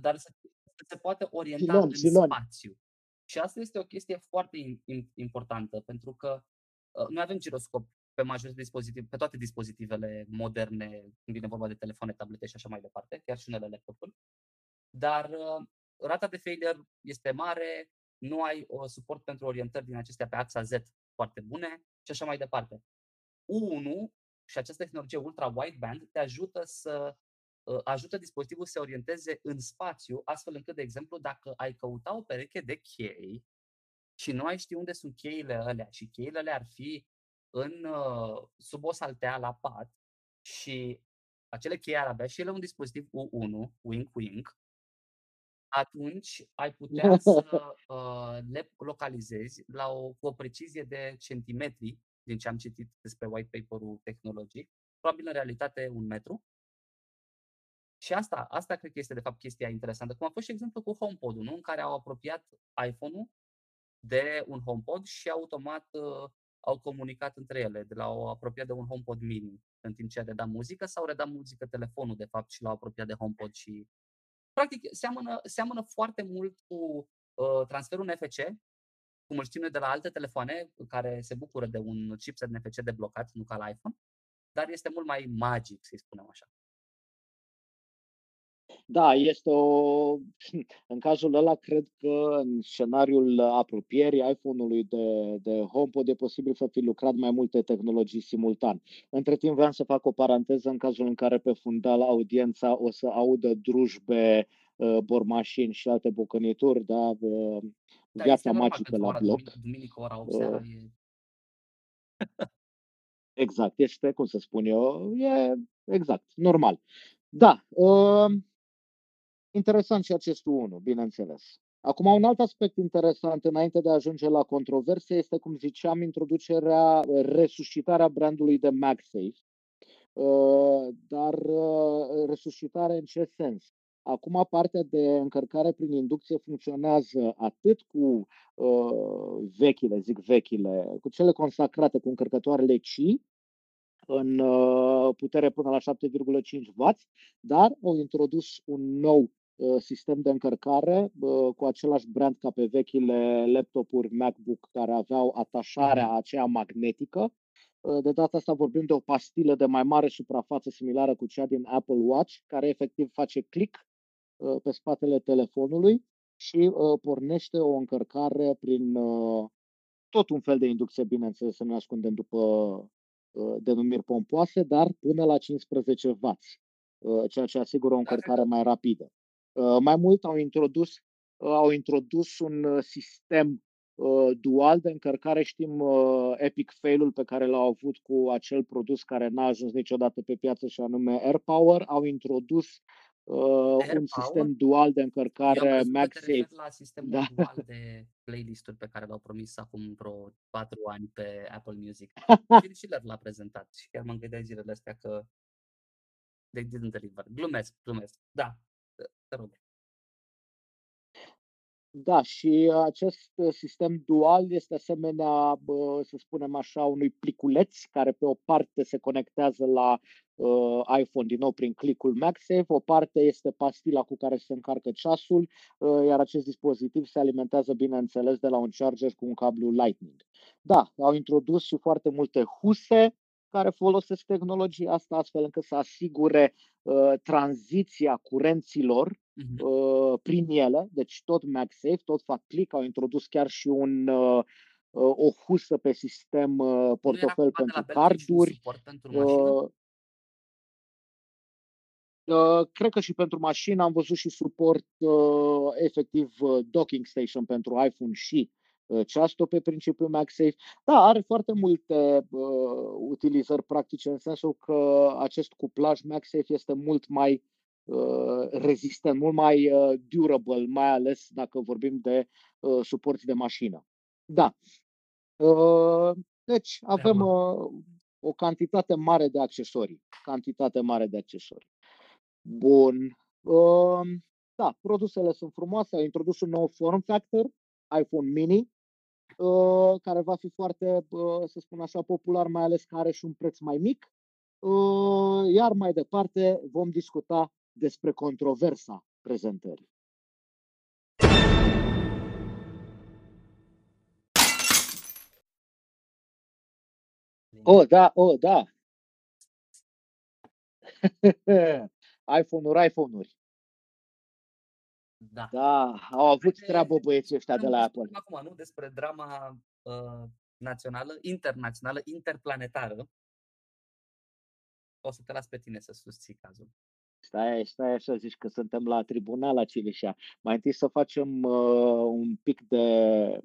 dar să, să se poată orienta Silon, în silon. spațiu. Și asta este o chestie foarte im- im- importantă, pentru că uh, noi avem giroscop pe majoritatea dispozitiv, pe toate dispozitivele moderne, când vine vorba de telefoane, tablete și așa mai departe, chiar și unele laptopuri. Dar uh, rata de failure este mare, nu ai uh, suport pentru orientări din acestea pe axa Z foarte bune și așa mai departe. U1 și această tehnologie ultra wideband te ajută să uh, ajută dispozitivul să se orienteze în spațiu, astfel încât, de exemplu, dacă ai căuta o pereche de chei și nu ai ști unde sunt cheile alea și cheile alea ar fi în, uh, sub o saltea la pat și acele chei ar avea și ele un dispozitiv U1, wink wink, atunci ai putea să *laughs* uh, le localizezi la o, cu o precizie de centimetri, din ce am citit despre white paper-ul tehnologic, probabil în realitate un metru. Și asta, asta cred că este de fapt chestia interesantă. Cum a fost și exemplu cu HomePod-ul, nu? în care au apropiat iPhone-ul de un HomePod și automat uh, au comunicat între ele, de la o apropiat de un HomePod mini, în timp ce a redat muzică sau redat muzică telefonul, de fapt, și l-au apropiat de HomePod și practic seamănă, seamănă foarte mult cu uh, transferul NFC, cum îl știm noi de la alte telefoane care se bucură de un chipset NFC deblocat, nu ca la iPhone, dar este mult mai magic, să-i spunem așa. Da, este o. *laughs* În cazul ăla, cred că în scenariul apropierii iPhone-ului de, de HomePod e posibil să fi lucrat mai multe tehnologii simultan. Între timp, vreau să fac o paranteză în cazul în care pe fundal audiența o să audă drujbe, uh, bormașini și alte bucănituri, da? Uh, Da, viața normal, magică la bloc. Duminică, duminică ora 8 seara uh, e... exact, este, cum să spun eu, e exact, normal. Da, uh, interesant și acestul 1, bineînțeles. Acum, un alt aspect interesant înainte de a ajunge la controverse este, cum ziceam, introducerea, resuscitarea brandului de MagSafe. Uh, dar uh, resuscitare în ce sens? Acum partea de încărcare prin inducție funcționează atât cu uh, vechile, zic vechile, cu cele consacrate, cu încărcătoarele CI, în uh, putere până la 7,5W, dar au introdus un nou uh, sistem de încărcare uh, cu același brand ca pe vechile laptopuri MacBook care aveau atașarea mhm. aceea magnetică. De data asta vorbim de o pastilă de mai mare suprafață similară cu cea din Apple Watch, care efectiv face click pe spatele telefonului și pornește o încărcare prin tot un fel de inducție, bineînțeles, să nu ascundem după denumiri pompoase, dar până la 15W, ceea ce asigură o încărcare mai rapidă. Mai mult au introdus, au introdus un sistem dual de încărcare. Știm epic fail-ul pe care l-au avut cu acel produs care n-a ajuns niciodată pe piață și anume AirPower. Au introdus uh, un sistem dual de încărcare MagSafe. la sistemul da. dual *laughs* de playlist-uri pe care l-au promis acum vreo 4 ani pe Apple Music. *laughs* Phil Schiller l-a prezentat și chiar mă gândeam zilele astea că they didn't deliver. Glumesc, glumesc. Da, te rog. Da, și acest sistem dual este asemenea, să spunem așa, unui pliculeț care pe o parte se conectează la uh, iPhone din nou prin clicul MagSafe, o parte este pastila cu care se încarcă ceasul, uh, iar acest dispozitiv se alimentează, bineînțeles, de la un charger cu un cablu Lightning. Da, au introdus și foarte multe huse care folosesc tehnologia asta astfel încât să asigure uh, tranziția curenților uh, prin ele, deci tot MagSafe, tot fac click, au introdus chiar și un uh, o husă pe sistem uh, portofel pentru carduri. Uh, Uh, cred că și pentru mașină. Am văzut și suport uh, efectiv uh, docking station pentru iPhone și uh, ceasul pe principiul MagSafe. Da, are foarte multe uh, utilizări practice în sensul că acest cuplaj MagSafe este mult mai uh, rezistent, mult mai uh, durable, mai ales dacă vorbim de uh, suporți de mașină. Da. Uh, deci avem uh, o cantitate mare de accesorii. Cantitate mare de accesorii. Bun. Uh, da, produsele sunt frumoase. Au introdus un nou form factor, iPhone mini, uh, care va fi foarte, uh, să spun așa, popular, mai ales că are și un preț mai mic. Uh, iar mai departe vom discuta despre controversa prezentării. Oh, da, oh, da. *laughs* iPhone-uri, iPhone-uri. Da. Da, au avut de, treabă băieții ăștia de la Apple. Acum, nu? Despre drama uh, națională, internațională, interplanetară. O să te las pe tine să susții cazul. Stai, stai așa, zici că suntem la tribunal la Civișa. Mai întâi să facem uh, un pic de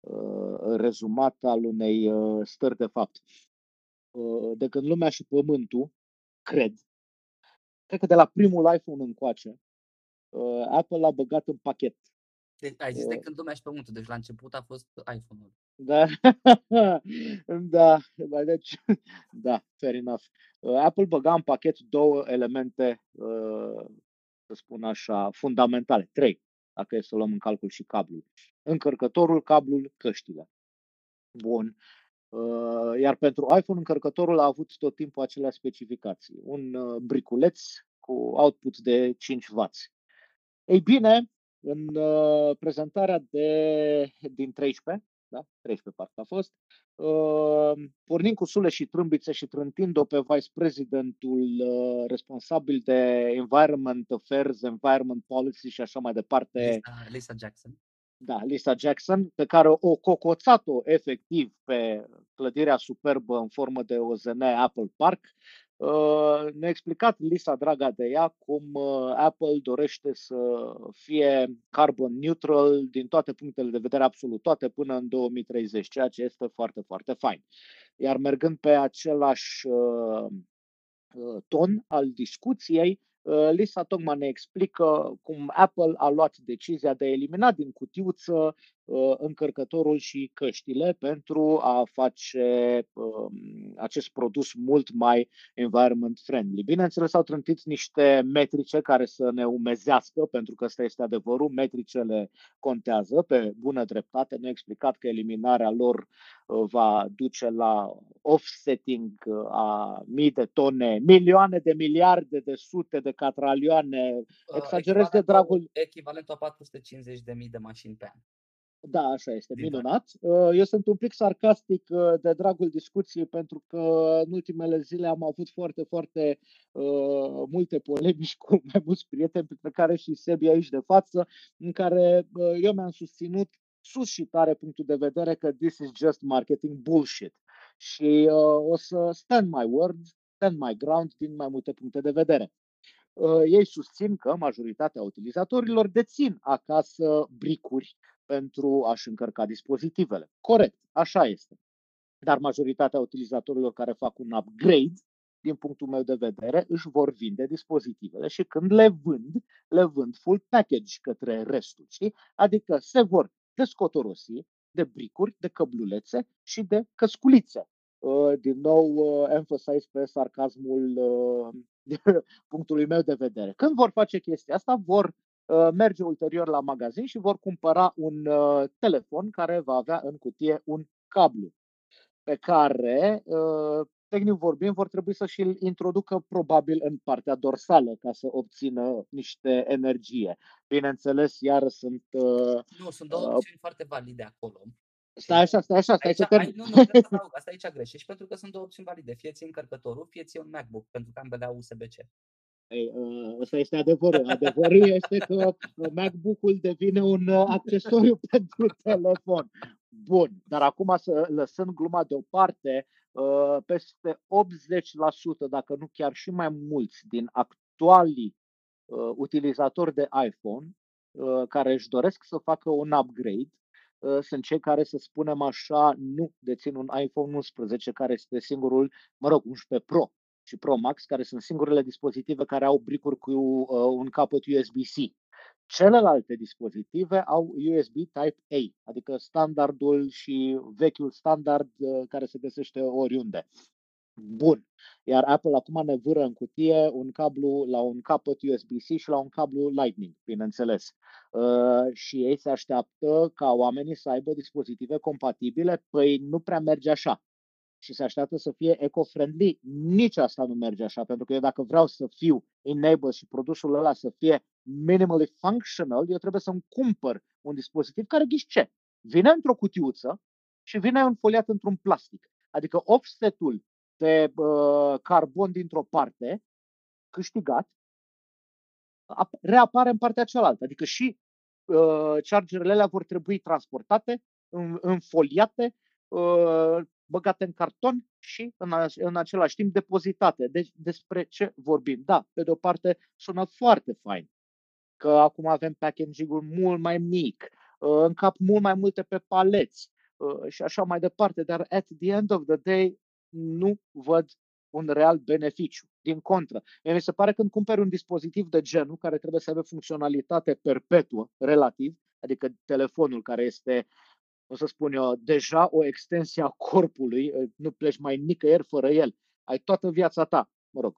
uh, rezumat al unei uh, stări de fapt. Uh, de când lumea și pământul, cred, cred că de la primul iPhone încoace, uh, Apple l-a băgat în pachet. Deci, ai zis uh, de când lumea și pământul, deci la început a fost iPhone-ul. Da, *laughs* da, deci, *laughs* da, fair enough. Uh, Apple băga în pachet două elemente, uh, să spun așa, fundamentale, trei, dacă e să luăm în calcul și cablul. Încărcătorul, cablul, căștile. Bun. Uh, iar pentru iPhone încărcătorul a avut tot timpul aceleași specificații. Un uh, briculeț cu output de 5W. Ei bine, în uh, prezentarea de, din 13, da? 13 parcă a fost, pornind cu sule și trâmbițe și trântind-o pe vice presidentul responsabil de Environment Affairs, Environment Policy și așa mai departe. Lisa, Lisa Jackson da, Lisa Jackson, pe care o cocoțat-o efectiv pe clădirea superbă în formă de OZN Apple Park, Uh, ne-a explicat Lisa Draga de ea cum uh, Apple dorește să fie carbon neutral din toate punctele de vedere, absolut toate, până în 2030, ceea ce este foarte, foarte fain. Iar mergând pe același uh, ton al discuției, Lisa tocmai ne explică cum Apple a luat decizia de a elimina din cutiuță Uh, încărcătorul și căștile pentru a face um, acest produs mult mai environment friendly. Bineînțeles, au trântit niște metrice care să ne umezească, pentru că ăsta este adevărul, metricele contează pe bună dreptate. Ne-a explicat că eliminarea lor uh, va duce la offsetting uh, a mii de tone, milioane de miliarde de sute de catralioane. Exagerez de dragul. Echivalentul a 450.000 de mașini pe an. Da, așa este, minunat. Uh, eu sunt un pic sarcastic uh, de dragul discuției pentru că în ultimele zile am avut foarte, foarte uh, multe polemici *laughs* cu mai mulți prieteni, pe care și Sebi aici de față, în care uh, eu mi-am susținut sus și tare punctul de vedere că this is just marketing bullshit. Și uh, o să stand my word, stand my ground din mai multe puncte de vedere. Uh, ei susțin că majoritatea utilizatorilor dețin acasă bricuri pentru a-și încărca dispozitivele. Corect, așa este. Dar majoritatea utilizatorilor care fac un upgrade, din punctul meu de vedere, își vor vinde dispozitivele și când le vând, le vând full package către restul, știi? Adică se vor descotorosi de bricuri, de căblulețe și de căsculițe. Uh, din nou, uh, emphasize pe sarcasmul uh, *laughs* punctului meu de vedere. Când vor face chestia asta, vor Uh, merge ulterior la magazin și vor cumpăra un uh, telefon care va avea în cutie un cablu pe care, uh, tehnic vorbind, vor trebui să și-l introducă probabil în partea dorsală ca să obțină niște energie. Bineînțeles, iar sunt... Nu, sunt două uh, opțiuni foarte valide acolo. Stai așa, stai așa, stai aici, să termin. Nu, nu, să asta aici greșești, pentru că sunt două opțiuni valide. Fie ți încărcătorul, fie ți un MacBook, pentru că ambele au USB-C. Ei, ă, ăsta este adevărul. Adevărul este că MacBook-ul devine un ă, accesoriu *laughs* pentru telefon. Bun, dar acum să lăsând gluma deoparte, ă, peste 80%, dacă nu chiar și mai mulți din actualii utilizatori de iPhone care își doresc să facă un upgrade, sunt cei care, să spunem așa, nu dețin un iPhone 11, care este singurul, mă rog, 11 Pro, și Pro Max, care sunt singurele dispozitive care au bricuri cu uh, un capăt USB-C. Celelalte dispozitive au USB Type-A, adică standardul și vechiul standard uh, care se găsește oriunde. Bun. Iar Apple acum ne vâră în cutie un cablu la un capăt USB-C și la un cablu Lightning, bineînțeles. Uh, și ei se așteaptă ca oamenii să aibă dispozitive compatibile. Păi nu prea merge așa și se așteaptă să fie eco-friendly, nici asta nu merge așa, pentru că eu dacă vreau să fiu enabled și produsul ăla să fie minimally functional, eu trebuie să-mi cumpăr un dispozitiv care, ghiși ce? Vine într-o cutiuță și vine înfoliat într-un plastic. Adică offsetul de uh, carbon dintr-o parte, câștigat, reapare în partea cealaltă. Adică și uh, chargerele alea vor trebui transportate, înfoliate, uh, băgate în carton și în, a, în același timp depozitate. Deci despre ce vorbim? Da, pe de o parte sună foarte fain că acum avem packaging-ul mult mai mic, uh, în cap mult mai multe pe paleți uh, și așa mai departe, dar at the end of the day nu văd un real beneficiu. Din contră, mi se pare când cumperi un dispozitiv de genul care trebuie să aibă funcționalitate perpetuă, relativ, adică telefonul care este o să spun eu, deja o extensie a corpului, nu pleci mai nicăieri fără el. Ai toată viața ta, mă rog,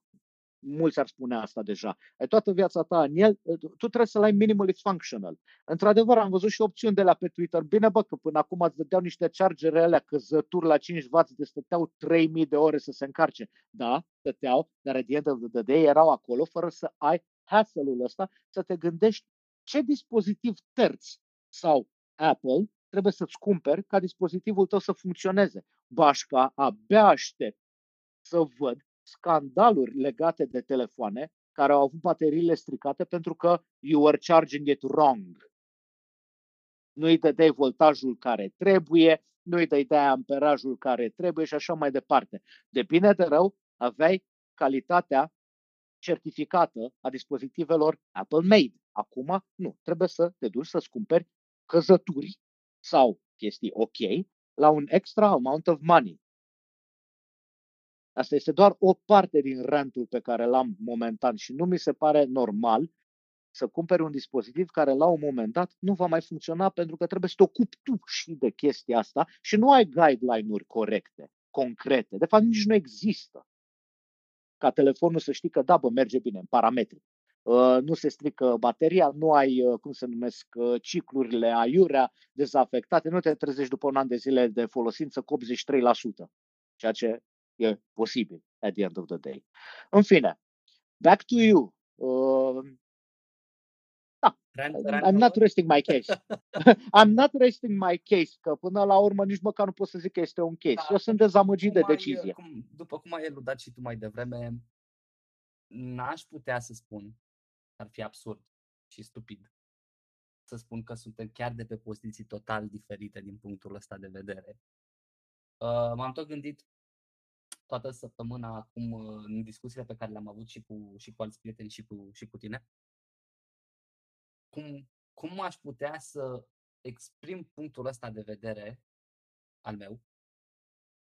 mulți ar spune asta deja, ai toată viața ta în el, tu trebuie să-l ai minimally functional. Într-adevăr, am văzut și opțiuni de la pe Twitter. Bine, bă, că până acum îți dădeau niște chargere alea căzături la 5W de stăteau 3000 de ore să se încarce. Da, stăteau, dar at the end of the day erau acolo fără să ai hassle-ul ăsta, să te gândești ce dispozitiv terț sau Apple trebuie să-ți cumperi ca dispozitivul tău să funcționeze. Bașca abia aștept să văd scandaluri legate de telefoane care au avut bateriile stricate pentru că you were charging it wrong. Nu îi dădeai voltajul care trebuie, nu îi dădeai amperajul care trebuie și așa mai departe. De bine de rău, aveai calitatea certificată a dispozitivelor Apple Made. Acum nu, trebuie să te duci să-ți cumperi căzături sau chestii ok la un extra amount of money. Asta este doar o parte din rentul pe care l-am momentan și nu mi se pare normal să cumperi un dispozitiv care la un moment dat nu va mai funcționa pentru că trebuie să te ocupi tu și de chestia asta și nu ai guideline-uri corecte, concrete. De fapt, nici nu există. Ca telefonul să știi că da, bă, merge bine în parametri. Uh, nu se strică bateria, nu ai, uh, cum se numesc, uh, ciclurile aiurea dezafectate, nu te trezești după un an de zile de folosință cu 83%, ceea ce e posibil at the end of the day. În fine, back to you. Uh, da, I'm not resting my case. *laughs* I'm not resting my case, că până la urmă nici măcar nu pot să zic că este un case. Da, Eu sunt dezamăgit de decizie. Ai, cum, după cum ai eludat și tu mai devreme, n-aș putea să spun, ar fi absurd și stupid, să spun că suntem chiar de pe poziții total diferite din punctul ăsta de vedere. Uh, m-am tot gândit toată săptămâna acum în discuțiile pe care le-am avut și cu, și cu alți prieteni și cu, și cu tine. Cum, cum aș putea să exprim punctul ăsta de vedere al meu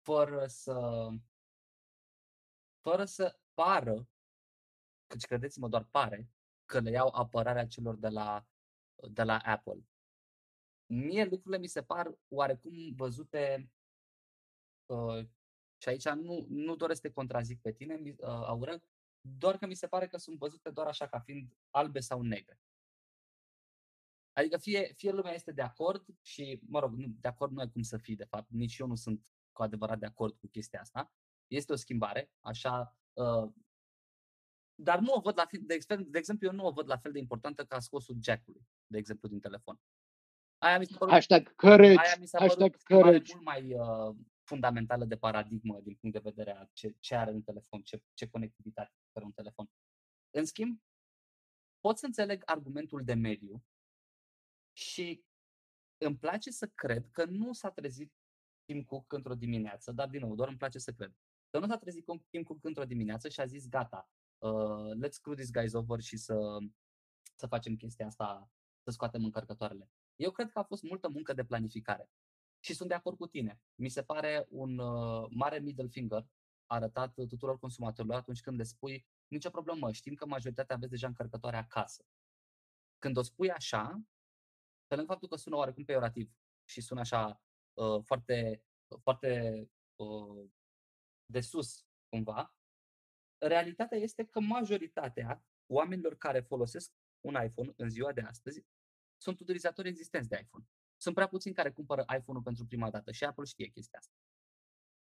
fără să fără să pară, căci credeți-mă doar pare, că le iau apărarea celor de la, de la Apple. Mie lucrurile mi se par oarecum văzute uh, și aici nu, nu doresc să te contrazic pe tine, uh, Aurel, doar că mi se pare că sunt văzute doar așa ca fiind albe sau negre. Adică fie, fie lumea este de acord și, mă rog, nu, de acord nu ai cum să fii, de fapt, nici eu nu sunt cu adevărat de acord cu chestia asta. Este o schimbare, așa, uh, dar nu o văd la fel, de, de exemplu, eu nu o văd la fel de importantă ca scosul jack-ului, de exemplu, din telefon. Aia mi s-a părut, Hashtag courage. Aia mi s-a Hashtag courage. mult mai uh, fundamentală de paradigmă din punct de vedere a ce, ce are un telefon, ce, ce conectivitate are un telefon. În schimb, pot să înțeleg argumentul de mediu și îmi place să cred că nu s-a trezit Tim Cook într-o dimineață, dar din nou, doar îmi place să cred, că nu s-a trezit Tim Cook într-o dimineață și a zis gata, uh, let's screw these guys over și să, să facem chestia asta, să scoatem încărcătoarele. Eu cred că a fost multă muncă de planificare. Și sunt de acord cu tine. Mi se pare un uh, mare middle finger arătat tuturor consumatorilor atunci când le spui nicio problemă, știm că majoritatea aveți deja încărcătoare acasă. Când o spui așa, pe lângă faptul că sună oarecum peorativ și sună așa uh, foarte, foarte uh, de sus cumva, realitatea este că majoritatea oamenilor care folosesc un iPhone în ziua de astăzi sunt utilizatori existenți de iPhone. Sunt prea puțini care cumpără iPhone-ul pentru prima dată și Apple știe chestia asta.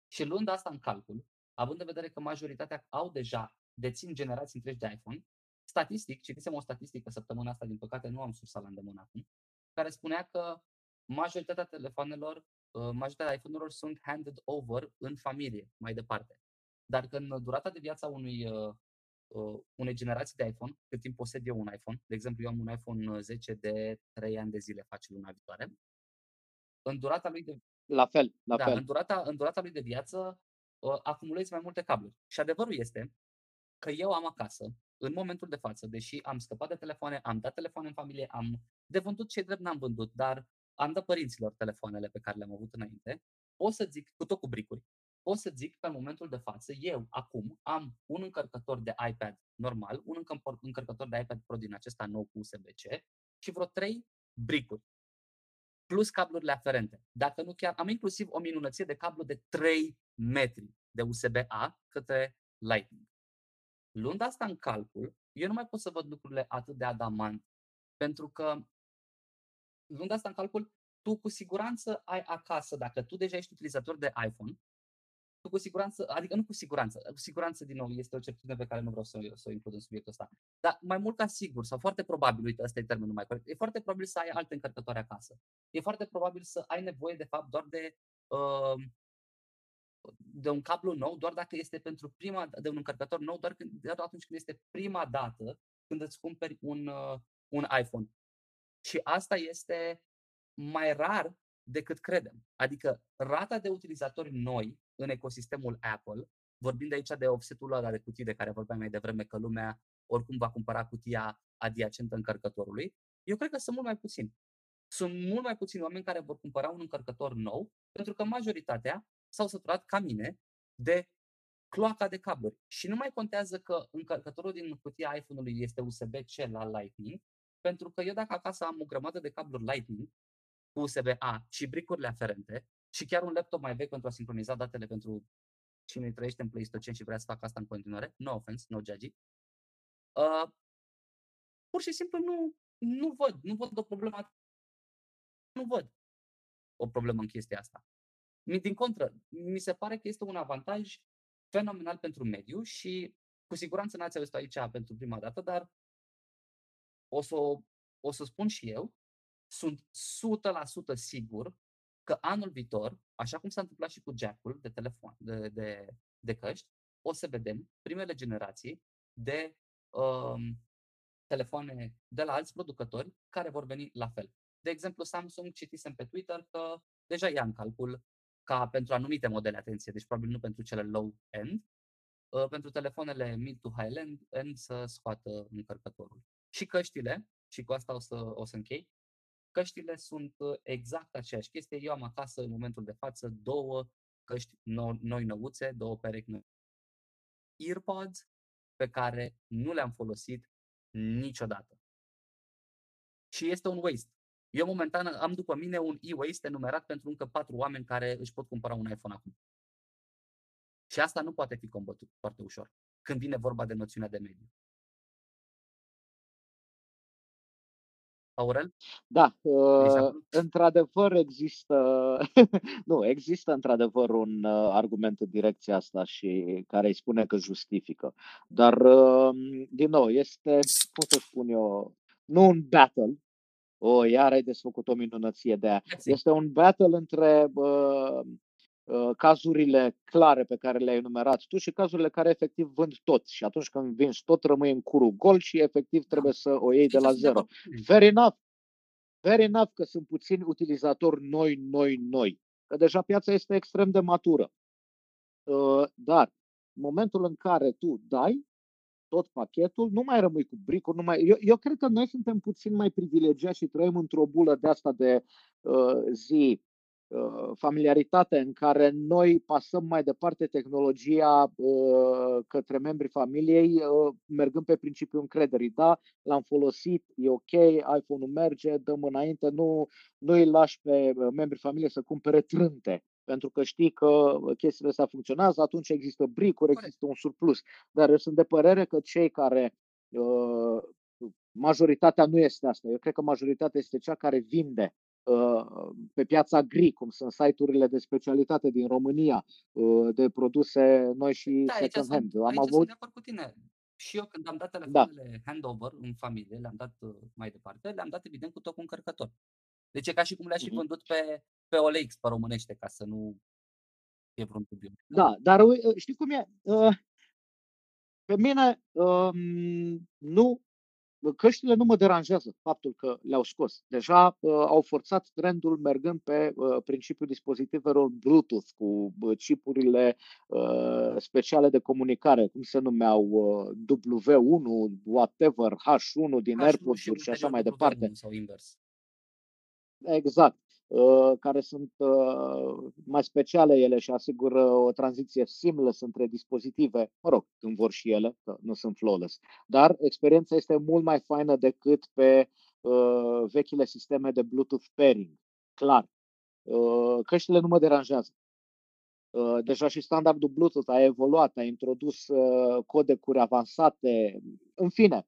Și luând asta în calcul, având în vedere că majoritatea au deja, dețin generații întregi de iPhone, statistic, citisem o statistică săptămâna asta, din păcate nu am sursa la îndemână acum, care spunea că majoritatea telefonelor, uh, majoritatea iPhone-urilor sunt handed over în familie, mai departe. Dar că în durata de viața unui, uh, uh, unei generații de iPhone, cât timp posed eu un iPhone, de exemplu eu am un iPhone 10 de 3 ani de zile, face luna viitoare, în durata lui de la fel, la da, fel. În durata, în durata lui de viață uh, acumulezi mai multe cabluri. Și adevărul este că eu am acasă, în momentul de față, deși am scăpat de telefoane, am dat telefoane în familie, am de vândut ce drept n-am vândut, dar am dat părinților telefoanele pe care le-am avut înainte, o să zic, cu tot cu bricuri, o să zic că în momentul de față, eu, acum, am un încărcător de iPad normal, un încărcător de iPad Pro din acesta nou cu USB-C și vreo trei bricuri plus cablurile aferente. Dacă nu chiar, am inclusiv o minunăție de cablu de 3 metri de USB-A către Lightning. Luând asta în calcul, eu nu mai pot să văd lucrurile atât de adamant, pentru că luând asta în calcul, tu cu siguranță ai acasă, dacă tu deja ești utilizator de iPhone, tu cu siguranță, adică nu cu siguranță, cu siguranță din nou este o certitudine pe care nu vreau să, să o includ în subiectul ăsta, dar mai mult ca sigur sau foarte probabil, uite, ăsta e termenul mai corect, e foarte probabil să ai alte încărcătoare acasă. E foarte probabil să ai nevoie de fapt doar de uh, de un cablu nou, doar dacă este pentru prima, de un încărcător nou, doar, când, doar atunci când este prima dată când îți cumperi un, uh, un iPhone. Și asta este mai rar decât credem. Adică rata de utilizatori noi în ecosistemul Apple vorbim de aici de offsetul ăla de cutii de care vorbeam mai devreme, că lumea oricum va cumpăra cutia adiacentă încărcătorului, eu cred că sunt mult mai puțini. Sunt mult mai puțini oameni care vor cumpăra un încărcător nou, pentru că majoritatea s-au săturat ca mine de cloaca de cabluri. Și nu mai contează că încărcătorul din cutia iPhone-ului este USB-C la Lightning, pentru că eu dacă acasă am o grămadă de cabluri Lightning cu USB-A și bricurile aferente și chiar un laptop mai vechi pentru a sincroniza datele pentru cine trăiește în PlayStation și vrea să facă asta în continuare, no offense, no judgy, uh, pur și simplu nu, nu văd, nu văd o problemă, nu văd o problemă în chestia asta. Din contră, mi se pare că este un avantaj fenomenal pentru mediu și cu siguranță n-ați auzit aici pentru prima dată, dar o să, o să spun și eu, sunt 100% sigur că anul viitor, așa cum s-a întâmplat și cu jack-ul de telefon, de, de, de căști, o să vedem primele generații de um, telefoane de la alți producători care vor veni la fel. De exemplu, Samsung citisem pe Twitter că deja ia în calcul ca pentru anumite modele, atenție, deci probabil nu pentru cele low-end, uh, pentru telefoanele mid to high-end end să scoată încărcătorul. Și căștile, și cu asta o să, o să închei, căștile sunt uh, exact aceeași chestie. Eu am acasă în momentul de față două căști noi, noi năuțe, două perechi noi. Earpods pe care nu le-am folosit niciodată. Și este un waste. Eu momentan am după mine un e-waste enumerat pentru încă patru oameni care își pot cumpăra un iPhone acum. Și asta nu poate fi combătut foarte ușor când vine vorba de noțiunea de mediu. Aurel? Da, uh, într-adevăr există, *laughs* nu, există într-adevăr un uh, argument în direcția asta și care îi spune că justifică. Dar, uh, din nou, este, cum să spun eu, nu un battle, o, iar ai desfăcut o minunăție de aia. Este un battle între uh, uh, cazurile clare pe care le-ai enumerat tu și cazurile care efectiv vând tot. Și atunci când vinzi tot, rămâi în curul gol și efectiv da. trebuie să o iei de la zero. Fair enough. Fair enough că sunt puțini utilizatori noi, noi, noi. Că deja piața este extrem de matură. Uh, dar în momentul în care tu dai, tot pachetul, nu mai rămâi cu bricuri, nu mai... Eu, eu cred că noi suntem puțin mai privilegiați și trăim într-o bulă de asta de uh, zi, uh, familiaritate în care noi pasăm mai departe tehnologia uh, către membrii familiei, uh, mergând pe principiul încrederii. Da, l-am folosit, e ok, iPhone-ul merge, dăm înainte, nu, nu îi lași pe uh, membrii familiei să cumpere trânte pentru că știi că chestiile astea funcționează, atunci există bricuri, există un surplus. Dar eu sunt de părere că cei care uh, majoritatea nu este asta. Eu cred că majoritatea este cea care vinde uh, pe piața gri, cum sunt site-urile de specialitate din România, uh, de produse noi și da, second hand. Sunt, am avut... sunt de acord cu tine. Și eu când am dat da. telefoanele da. handover în familie, le-am dat mai departe, le-am dat evident cu tot cu încărcător. Deci e ca și cum le-aș fi mhm. vândut pe, pe OLX pe românește, ca să nu fie vreun dubiu. Da, dar știi cum e? Ă, pe mine um, nu, căștile nu mă deranjează faptul că le-au scos. Deja uh, au forțat trendul mergând pe uh, principiul dispozitivelor Bluetooth cu uh, chipurile uh, speciale de comunicare, cum se numeau uh, W1, whatever, H1 din H1 AirPods și, și așa mai departe. Sau invers. Exact. Uh, care sunt uh, mai speciale ele și asigură o tranziție seamless între dispozitive, mă rog, când vor și ele, că nu sunt flawless. Dar experiența este mult mai faină decât pe uh, vechile sisteme de Bluetooth pairing. Clar. Uh, căștile nu mă deranjează. Uh, deja și standardul Bluetooth a evoluat, a introdus uh, codecuri avansate, în fine,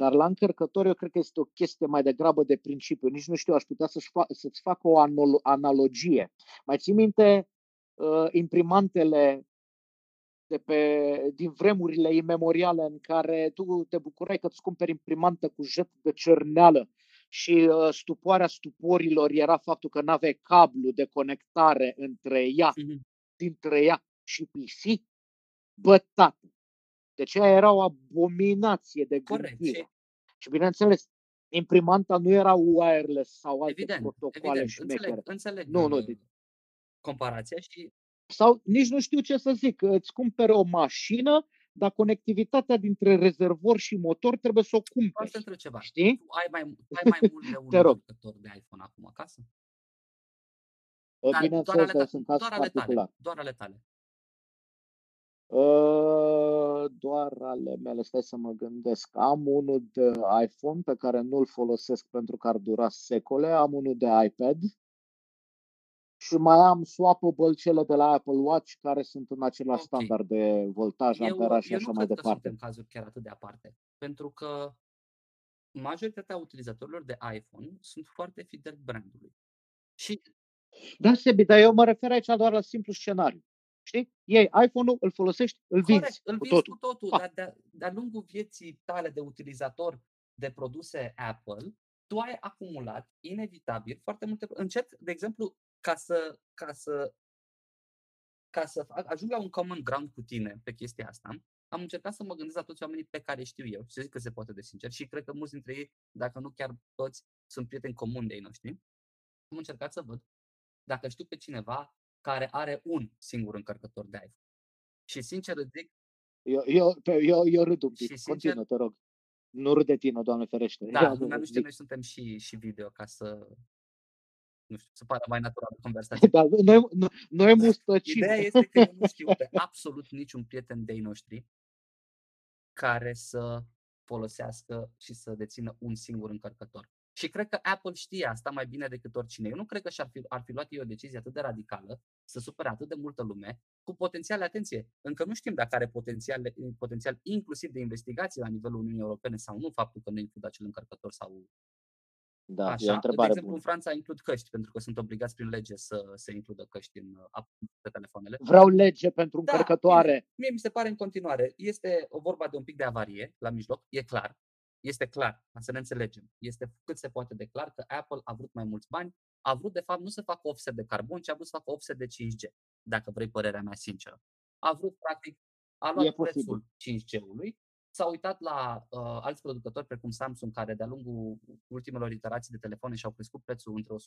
dar la încărcător eu cred că este o chestie mai degrabă de principiu. Nici nu știu, aș putea să-ți, fa- să-ți fac o analogie. Mai ții minte uh, imprimantele de pe, din vremurile imemoriale în care tu te bucurai că îți cumperi imprimantă cu jet de cerneală și uh, stupoarea stuporilor era faptul că nu aveai cablu de conectare între ea, mm-hmm. dintre ea și PC? Bătată. Deci aia era o abominație de gândire. Corect. Și bineînțeles, imprimanta nu era wireless sau alte evident, protocoale evident. șmechere. Înțeleg, înțeleg nu, nu. comparația și sau nici nu știu ce să zic, îți cumpere o mașină, dar conectivitatea dintre rezervor și motor trebuie să o cumperi. Să întreb ceva. Știi? Tu ai mai, *laughs* ai mai mult de un jucător de iPhone acum acasă? Bineînțeles că sunt caz doar particular. Ale tale, doar ale tale. Uh, doar ale mele, stai să mă gândesc. Am unul de iPhone pe care nu-l folosesc pentru că ar dura secole, am unul de iPad și mai am swappable cele de la Apple Watch care sunt în același okay. standard de voltaj, eu, amperaj și așa mai departe. Eu nu cred că cazuri chiar atât de aparte, pentru că majoritatea utilizatorilor de iPhone sunt foarte fideli brandului. Și da, Sebi, dar eu mă refer aici doar la simplu scenariu. Știi? Iei iPhone-ul, îl folosești, îl vinzi Corect, îl vinzi cu totul. Cu totul dar de-a, de-a lungul vieții tale de utilizator de produse Apple, tu ai acumulat inevitabil foarte multe... Încet, de exemplu, ca să, ca să, ca să ajung la un common ground cu tine pe chestia asta, am încercat să mă gândesc la toți oamenii pe care știu eu și să zic că se poate de sincer și cred că mulți dintre ei, dacă nu chiar toți, sunt prieteni comuni de ei noștri. Am încercat să văd dacă știu pe cineva care are un singur încărcător de iPhone. Și sincer îți zic... Eu, eu, eu, eu râd un pic. Și sincer, Continuă, te rog. Nu râd de tine, Doamne ferește. Da, lumea nu știe, noi suntem și, și video ca să nu știu, să pară mai natural conversație. *laughs* Da, noi, noi, noi mustăcim. Ideea este că eu nu știu pe absolut niciun prieten de ei noștri care să folosească și să dețină un singur încărcător. Și cred că Apple știe asta mai bine decât oricine. Eu nu cred că și-ar fi, ar fi luat ei o decizie atât de radicală, să supere atât de multă lume, cu potențial, atenție, încă nu știm dacă are potențial, potențial inclusiv de investigație la nivelul Uniunii Europene sau nu, faptul că nu includ acel încărcător sau da, Așa. e o întrebare De exemplu, bună. în Franța includ căști, pentru că sunt obligați prin lege să se includă căști în uh, pe telefoanele. Vreau lege pentru da, încărcătoare. Mie, mie mi se pare în continuare. Este o vorba de un pic de avarie la mijloc, e clar. Este clar, ca să ne înțelegem. Este cât se poate de clar că Apple a vrut mai mulți bani, a vrut de fapt nu să facă offset de carbon, ci a vrut să facă offset de 5G, dacă vrei părerea mea sinceră. A vrut, practic, a luat e prețul 5G-ului, s-a uitat la uh, alți producători precum Samsung, care de-a lungul ultimelor iterații de telefoane și-au crescut prețul între 100-200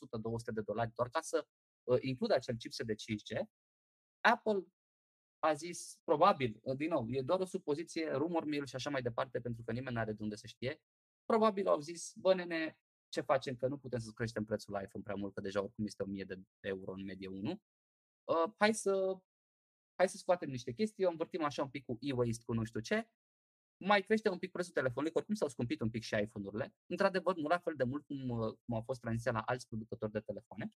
de dolari doar ca să uh, includă acel chipset de 5G. Apple a zis, probabil, din nou, e doar o supoziție, rumor mill și așa mai departe, pentru că nimeni nu are de unde să știe, probabil au zis, bă, nene, ce facem, că nu putem să creștem prețul iPhone prea mult, că deja oricum este 1000 de euro în medie 1. Uh, hai să hai să scoatem niște chestii, o învârtim așa un pic cu e-waste, cu nu știu ce, mai crește un pic prețul telefonului, oricum s-au scumpit un pic și iPhone-urile. Într-adevăr, nu la fel de mult cum, uh, cum a fost tranziția la alți producători de telefoane,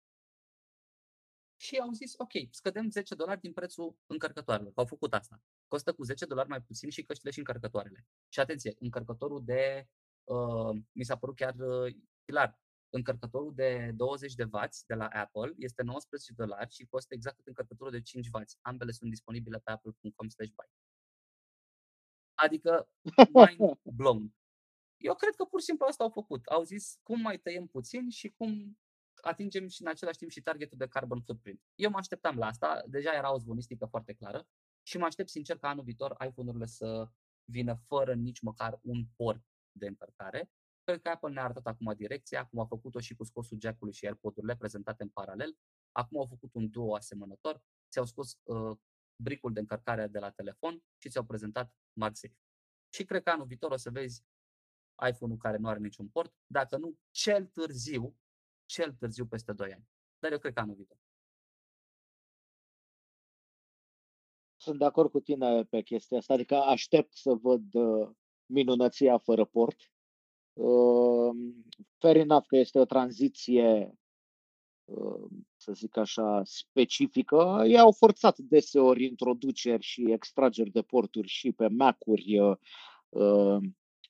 și au zis, ok, scădem 10 dolari din prețul încărcătoarelor. Au făcut asta. Costă cu 10 dolari mai puțin și căștile și încărcătoarele. Și atenție, încărcătorul de, uh, mi s-a părut chiar uh, clar, încărcătorul de 20 de W de la Apple este 19 dolari și costă exact cât încărcătorul de 5 W. Ambele sunt disponibile pe apple.com buy. Adică mind *laughs* blown. Eu cred că pur și simplu asta au făcut. Au zis cum mai tăiem puțin și cum atingem și în același timp și targetul de carbon footprint. Eu mă așteptam la asta, deja era o zvonistică foarte clară și mă aștept sincer ca anul viitor iPhone-urile să vină fără nici măcar un port de încărcare. Cred că Apple ne-a arătat acum direcția, acum a făcut-o și cu scosul jack-ului și AirPod-urile prezentate în paralel. Acum au făcut un duo asemănător, ți-au scos uh, bricul de încărcare de la telefon și ți-au prezentat MagSafe. Și cred că anul viitor o să vezi iPhone-ul care nu are niciun port, dacă nu, cel târziu, cel târziu peste 2 ani. Dar eu cred că anul viitor. Sunt de acord cu tine pe chestia asta, adică aștept să văd uh, minunăția fără port. Uh, fair enough că este o tranziție, uh, să zic așa, specifică. Ei au forțat deseori introduceri și extrageri de porturi și pe Mac-uri. Uh, uh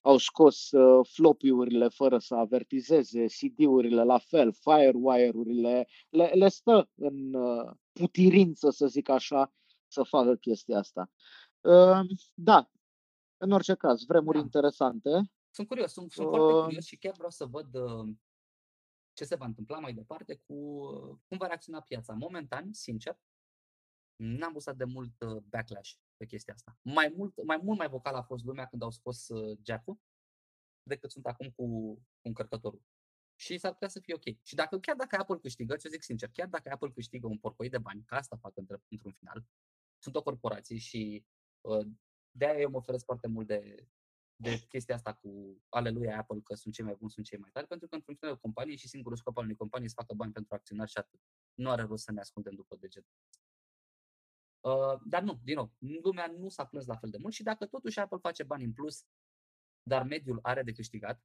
au scos uh, floppy-urile fără să avertizeze, CD-urile la fel, Firewire-urile, le, le stă în uh, putirință, să zic așa, să facă chestia asta. Uh, da, în orice caz, vremuri da. interesante. Sunt curios, sunt, sunt uh, foarte curios și chiar vreau să văd uh, ce se va întâmpla mai departe cu uh, cum va reacționa piața. Momentan, sincer, n-am văzut de mult uh, backlash pe chestia asta. Mai mult, mai mult mai vocal a fost lumea când au scos uh, jack-ul decât sunt acum cu, cu încărcătorul. Și s-ar putea să fie ok. Și dacă chiar dacă Apple câștigă, ce zic sincer, chiar dacă Apple câștigă un porcoi de bani, ca asta fac într-un final, sunt o corporație și uh, de-aia eu mă oferesc foarte mult de, de chestia asta cu aleluia Apple că sunt cei mai buni, sunt cei mai tari, pentru că într-un final o companie și singurul scop al unei companii să facă bani pentru acționari și atât. Nu are rost să ne ascundem după deget. Uh, dar nu, din nou, lumea nu s-a plâns la fel de mult și dacă totuși Apple face bani în plus, dar mediul are de câștigat,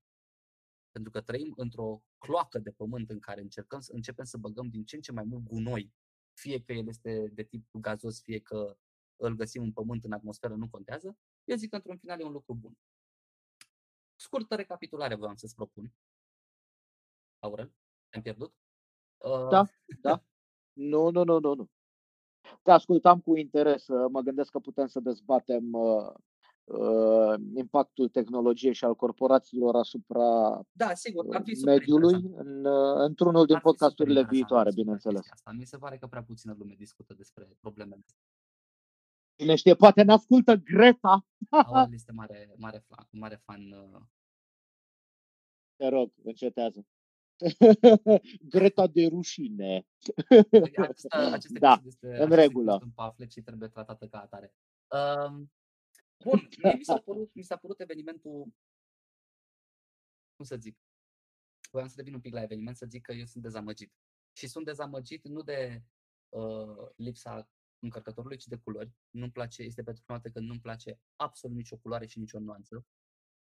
pentru că trăim într-o cloacă de pământ în care încercăm, începem să băgăm din ce în ce mai mult gunoi, fie că el este de tip gazos, fie că îl găsim în pământ, în atmosferă, nu contează, eu zic că într-un final e un lucru bun. Scurtă recapitulare voiam să-ți propun. Aurel, am pierdut? Uh... Da, *laughs* da. Nu, nu, nu, nu, nu. Te ascultam cu interes. Mă gândesc că putem să dezbatem uh, uh, impactul tehnologiei și al corporațiilor asupra da, sigur, ar fi mediului în, uh, într-unul din podcasturile viitoare, bineînțeles. Asta. Mi se pare că prea puțină lume discută despre problemele astea. Cine știe, poate ne ascultă Greta. Aurel *laughs* este mare, mare, fan, mare fan. Uh... Te rog, încetează. *laughs* Greta de rușine. Acesta, aceste da, este, în regulă. În paflet și trebuie tratată ca atare. Um, bun, *laughs* mie mi s-a, părut, mi s-a părut evenimentul, cum să zic, voiam să revin un pic la eveniment, să zic că eu sunt dezamăgit. Și sunt dezamăgit nu de uh, lipsa încărcătorului, ci de culori. Nu-mi place, este pentru prima dată că nu-mi place absolut nicio culoare și nicio nuanță.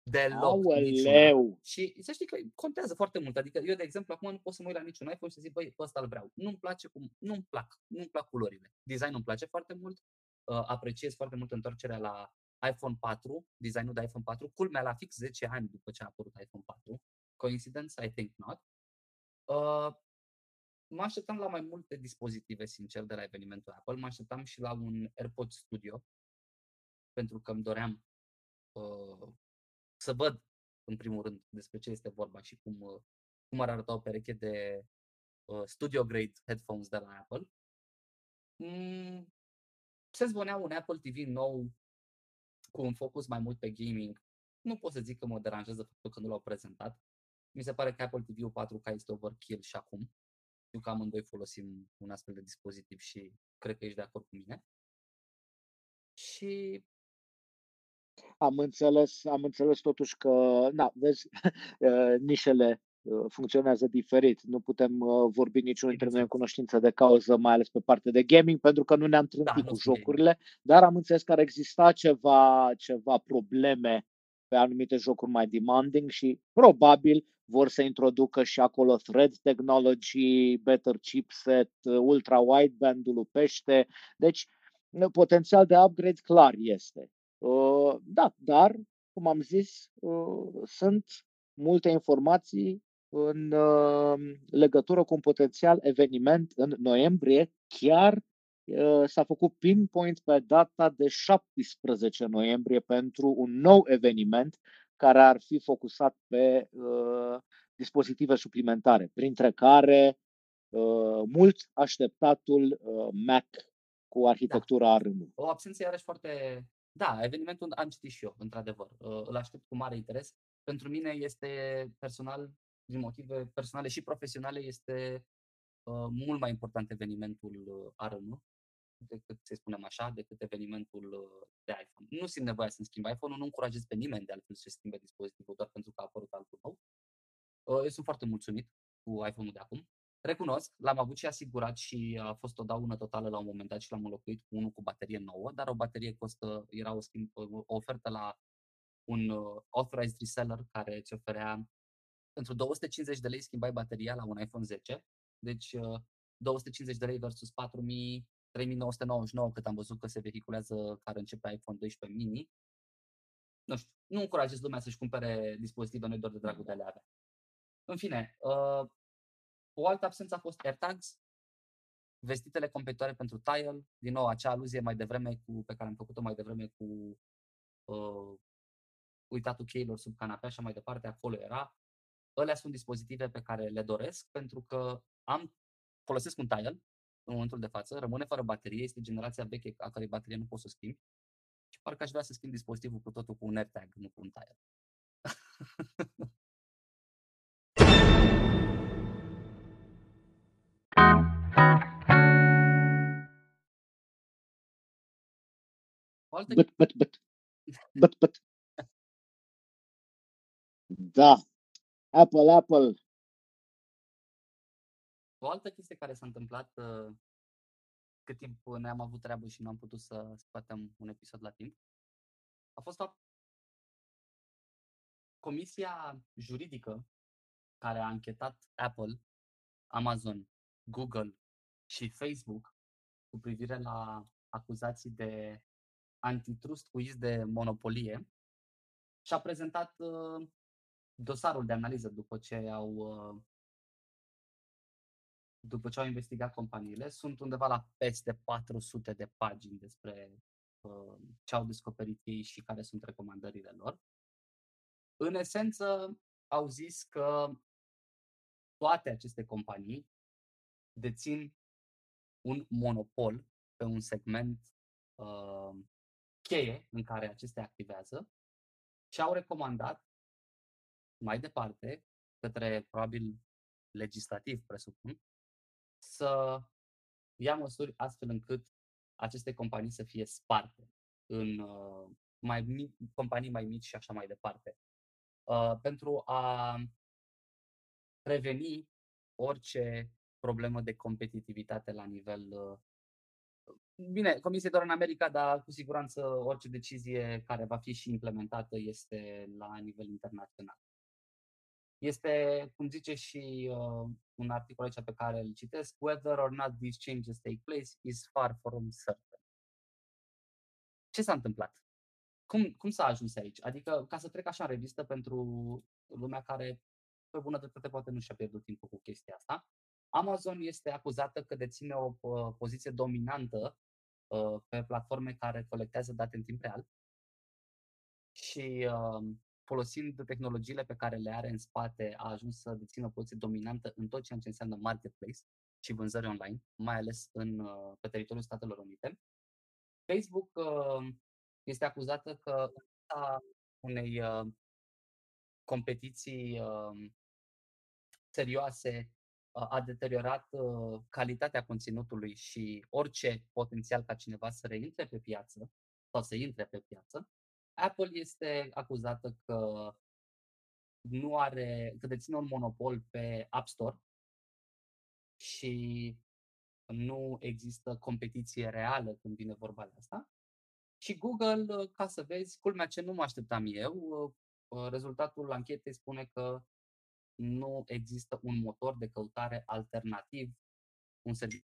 Deloc. Aoleu. Și să știi că contează foarte mult. Adică eu, de exemplu, acum nu pot să mă uit la niciun iPhone și să zic, băi, pe ăsta îl vreau. Nu-mi place cum, nu-mi plac, nu-mi plac culorile. Designul îmi place foarte mult. Uh, apreciez foarte mult întoarcerea la iPhone 4, designul de iPhone 4, culmea la fix 10 ani după ce a apărut iPhone 4. Coincidence? I think not. Uh, mă așteptam la mai multe dispozitive, sincer, de la evenimentul Apple. Mă așteptam și la un AirPods Studio, pentru că îmi doream uh, să văd, în primul rând, despre ce este vorba și cum, uh, cum ar arăta o pereche de uh, studio grade headphones de la Apple. Mm, se zvonea un Apple TV nou cu un focus mai mult pe gaming. Nu pot să zic că mă deranjează faptul că nu l-au prezentat. Mi se pare că Apple TV-ul 4K este overkill și acum. Știu că amândoi folosim un astfel de dispozitiv și cred că ești de acord cu mine. Și am înțeles, am înțeles totuși că, na, vezi, uh, *laughs* nișele uh, funcționează diferit. Nu putem uh, vorbi niciunul dintre noi în cunoștință de cauză, mai ales pe partea de gaming, pentru că nu ne-am trântit da, cu jocurile, dar am înțeles că ar exista ceva, ceva probleme pe anumite jocuri mai demanding și probabil vor să introducă și acolo thread technology, better chipset, ultra wideband-ul pește. Deci, potențial de upgrade clar este. Uh, da, dar, cum am zis, uh, sunt multe informații în uh, legătură cu un potențial eveniment în noiembrie. Chiar s-a făcut pinpoint pe data de 17 noiembrie pentru un nou eveniment care ar fi focusat pe uh, dispozitive suplimentare, printre care uh, mult așteptatul uh, Mac cu arhitectura da. ARM. O absență iarăși foarte... Da, evenimentul am citit și eu, într-adevăr. Uh, îl aștept cu mare interes. Pentru mine este personal, din motive personale și profesionale, este uh, mult mai important evenimentul uh, ARM decât, să spunem așa, decât evenimentul uh, de iPhone. Nu simt nevoia să-mi schimb iPhone-ul, nu încurajez pe nimeni de altfel să schimbe dispozitivul doar pentru că a apărut altul nou. Uh, eu sunt foarte mulțumit cu iPhone-ul de acum. Recunosc, l-am avut și asigurat și a fost o daună totală la un moment dat și l-am înlocuit cu unul cu baterie nouă, dar o baterie costă, era o, schimb, o ofertă la un uh, authorized reseller care îți oferea pentru 250 de lei schimbai bateria la un iPhone 10, deci 250 de lei versus 4000 3999 cât am văzut că se vehiculează care începe iPhone 12 mini. Nu știu, nu încurajez lumea să-și cumpere dispozitive noi doar de dragul de a le avea. În fine, uh, o altă absență a fost AirTags, vestitele competitoare pentru Tile, din nou acea aluzie mai devreme cu, pe care am făcut-o mai devreme cu uh, uitatul cheilor sub canapea și mai departe, acolo era. Alea sunt dispozitive pe care le doresc pentru că am folosesc un Tile în momentul de față, rămâne fără baterie, este generația veche a cărei baterie nu poți să schimbi. Și parcă aș vrea să schimb dispozitivul cu totul cu un AirTag, nu cu un tire. *laughs* altă... But, but, but. But, but. Da. Apple, Apple. O altă chestie care s-a întâmplat uh, cât timp ne-am avut treabă și nu am putut să scoatem un episod la timp, a fost o comisia juridică care a închetat Apple, Amazon, Google și Facebook cu privire la acuzații de antitrust cu iz de monopolie și a prezentat uh, dosarul de analiză după ce au uh, după ce au investigat companiile, sunt undeva la peste 400 de pagini despre uh, ce au descoperit ei și care sunt recomandările lor. În esență, au zis că toate aceste companii dețin un monopol pe un segment uh, cheie în care acestea activează și au recomandat mai departe către probabil legislativ, presupun, să ia măsuri astfel încât aceste companii să fie sparte în uh, mai mic, companii mai mici și așa mai departe. Uh, pentru a preveni orice problemă de competitivitate la nivel. Uh, bine, Comisia doar în America, dar cu siguranță orice decizie care va fi și implementată este la nivel internațional. Este, cum zice și uh, un articol aici pe care îl citesc, whether or not these changes take place is far from certain. Ce s-a întâmplat? Cum, cum s-a ajuns aici? Adică, ca să trec așa în revistă pentru lumea care, pe bună dreptate, poate nu și-a pierdut timpul cu chestia asta, Amazon este acuzată că deține o uh, poziție dominantă uh, pe platforme care colectează date în timp real și uh, folosind tehnologiile pe care le are în spate, a ajuns să dețină o poziție dominantă în tot ceea ce înseamnă marketplace și vânzări online, mai ales în, uh, pe teritoriul Statelor Unite. Facebook uh, este acuzată că în unei uh, competiții serioase a deteriorat calitatea conținutului și orice potențial ca cineva să reintre pe piață sau să intre pe piață, Apple este acuzată că nu are, că deține un monopol pe App Store și nu există competiție reală când vine vorba de asta. Și Google, ca să vezi, culmea ce nu mă așteptam eu, rezultatul anchetei spune că nu există un motor de căutare alternativ, un serviciu.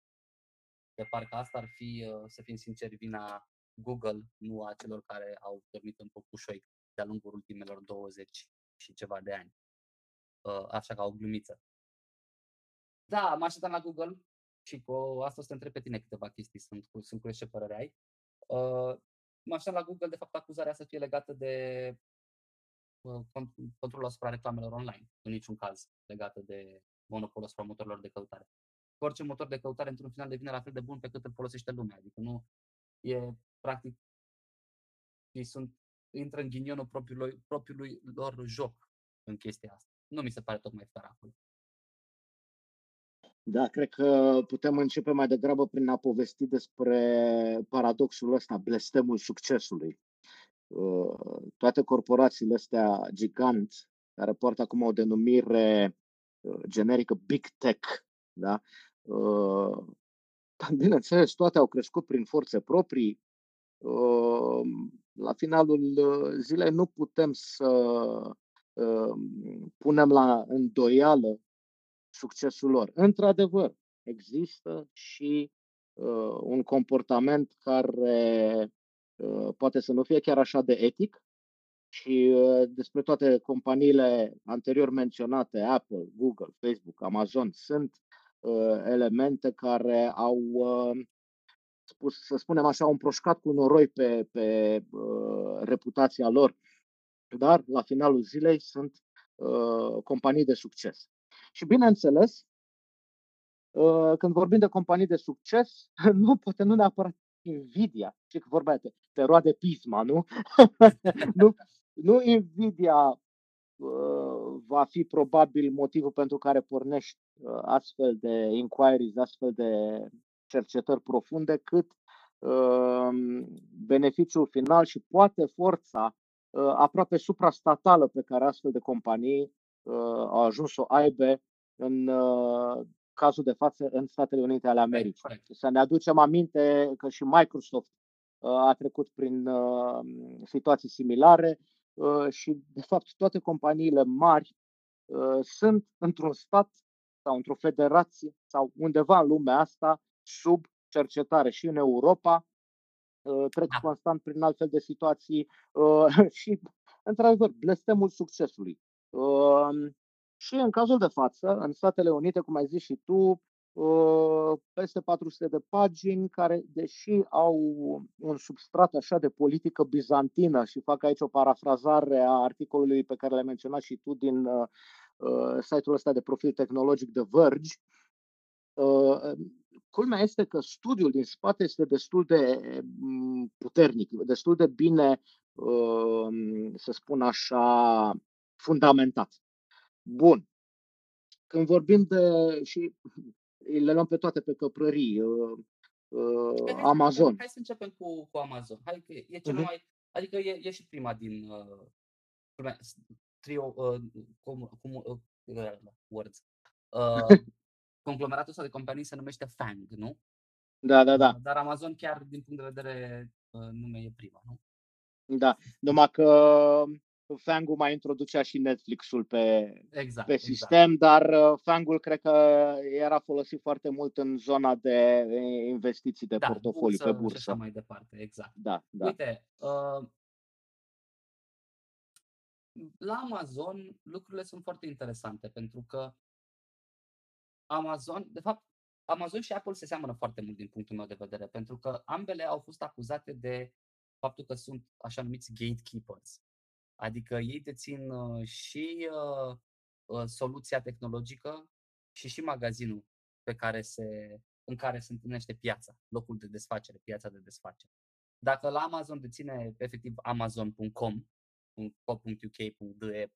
De parcă asta ar fi, să fim sinceri, vina Google, nu a celor care au dormit în popușoi de-a lungul ultimelor 20 și ceva de ani. Uh, așa ca o glumiță. Da, mă așteptam la Google și cu asta o să te întreb pe tine câteva chestii, sunt, sunt curios ce părere ai. Uh, mă așteptam la Google, de fapt, acuzarea să fie legată de uh, controlul asupra reclamelor online, în niciun caz legată de monopolul asupra motorilor de căutare. Orice motor de căutare, într-un final, devine la fel de bun pe cât îl folosește lumea. Adică nu e practic, ei sunt, intră în ghinionul propriului, propriului lor joc în chestia asta. Nu mi se pare tocmai fair acolo. Da, cred că putem începe mai degrabă prin a povesti despre paradoxul ăsta, blestemul succesului. Uh, toate corporațiile astea gigant, care poartă acum o denumire uh, generică Big Tech, da? Uh, *laughs* bineînțeles, toate au crescut prin forțe proprii, la finalul uh, zilei nu putem să uh, punem la îndoială succesul lor. Într-adevăr, există și uh, un comportament care poate să nu fie chiar așa de etic și despre toate companiile anterior menționate, Apple, Google, Facebook, Amazon, sunt elemente care au spus, să spunem așa, un proșcat cu noroi pe, pe uh, reputația lor, dar la finalul zilei sunt uh, companii de succes. Și bineînțeles, uh, când vorbim de companii de succes, *laughs* nu poate nu neapărat Nvidia, ce că vorba te, te roade pisma, nu? *laughs* nu, *laughs* nu Nvidia uh, va fi probabil motivul pentru care pornești uh, astfel de inquiries, astfel de cercetări profunde, cât beneficiul final și poate forța aproape suprastatală pe care astfel de companii au ajuns să o aibă în cazul de față în Statele Unite ale Americii. Să ne aducem aminte că și Microsoft a trecut prin situații similare și, de fapt, toate companiile mari sunt într-un stat sau într-o federație sau undeva în lumea asta sub cercetare și în Europa trec da. constant prin altfel de situații *laughs* și, într-adevăr, blestemul succesului. Și în cazul de față, în Statele Unite, cum ai zis și tu, peste 400 de pagini care, deși au un substrat așa de politică bizantină și fac aici o parafrazare a articolului pe care l-ai menționat și tu din uh, site-ul ăsta de profil tehnologic de Verge, uh, culmea este că studiul din spate este destul de puternic, destul de bine, uh, să spun așa, fundamentat. Bun. Când vorbim de, și le luăm pe toate pe căprării, uh, uh, Amazon. Hai să începem cu, cu Amazon. Hai că e cel uh-huh. mai, adică e, e și prima din uh, trio, uh, cum, cum, uh, words. Uh, *laughs* conglomeratul ăsta de companii se numește FANG, nu? Da, da, da. Dar Amazon chiar din punct de vedere uh, nume e prima, nu? Da, numai că Fangul mai introducea și Netflix-ul pe, exact, pe exact. sistem, exact. dar uh, Fangul cred că era folosit foarte mult în zona de investiții de da, portofoliu bursă, pe bursă. Și așa mai departe, exact. Da, da. Uite, uh, la Amazon lucrurile sunt foarte interesante pentru că Amazon, de fapt, Amazon și Apple se seamănă foarte mult din punctul meu de vedere, pentru că ambele au fost acuzate de faptul că sunt așa numiți gatekeepers. Adică ei dețin uh, și uh, uh, soluția tehnologică și și magazinul pe care se, în care se întâlnește piața, locul de desfacere, piața de desfacere. Dacă la Amazon deține efectiv amazon.com, .co.uk.de,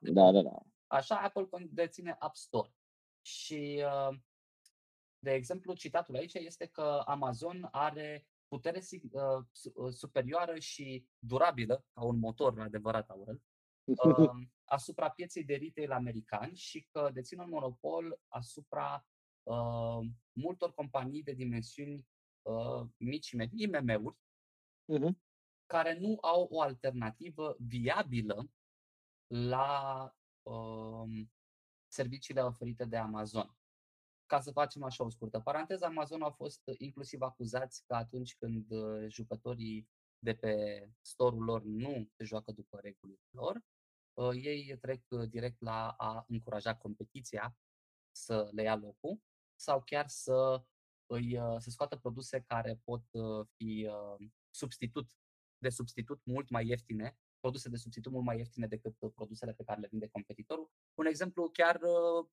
da, da, da. așa Apple deține App Store. Și, de exemplu, citatul aici este că Amazon are putere uh, uh, superioară și durabilă, ca un motor adevărat, Aurel, uh, *laughs* asupra pieței de retail americani și că deține un monopol asupra uh, multor companii de dimensiuni uh, mici și medii, IMM-uri, uh-huh. care nu au o alternativă viabilă la uh, serviciile oferite de Amazon ca să facem așa o scurtă paranteză, Amazon au fost inclusiv acuzați că atunci când uh, jucătorii de pe store-ul lor nu se joacă după regulile lor, uh, ei trec uh, direct la a încuraja competiția să le ia locul sau chiar să îi, să scoată produse care pot fi substitut de substitut mult mai ieftine, produse de substitut mult mai ieftine decât produsele pe care le vinde competitorul. Un exemplu chiar Uh,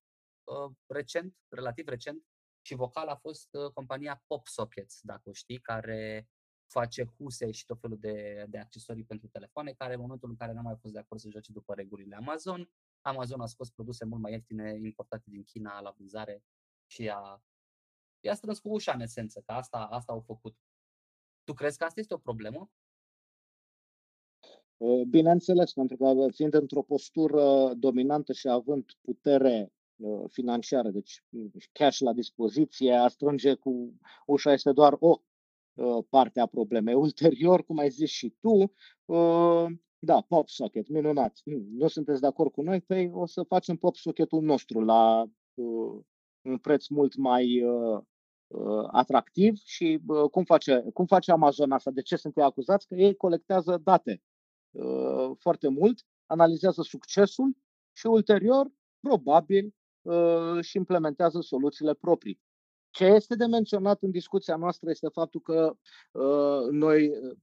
recent, relativ recent, și vocal a fost uh, compania PopSockets, dacă o știi, care face huse și tot felul de, de accesorii pentru telefoane, care în momentul în care n-a mai fost de acord să joace după regulile Amazon, Amazon a scos produse mult mai ieftine importate din China la vânzare și a, i-a strâns cu ușa în esență, că asta, asta au făcut. Tu crezi că asta este o problemă? Uh, bineînțeles, pentru că fiind într-o postură dominantă și având putere Uh, financiară, deci cash la dispoziție, a strânge cu ușa este doar o uh, parte a problemei. *laughs* Ulterior, cum ai zis și tu, uh, da, pop socket, minunat. Hmm, nu sunteți de acord cu noi? Păi o să facem pop socketul nostru la un preț mult mai atractiv și cum face, cum face Amazon asta? De ce sunt ei acuzați? Că ei colectează date foarte mult, analizează succesul și ulterior, probabil, Uh, și implementează soluțiile proprii. Ce este de menționat în discuția noastră este faptul că uh, noi uh,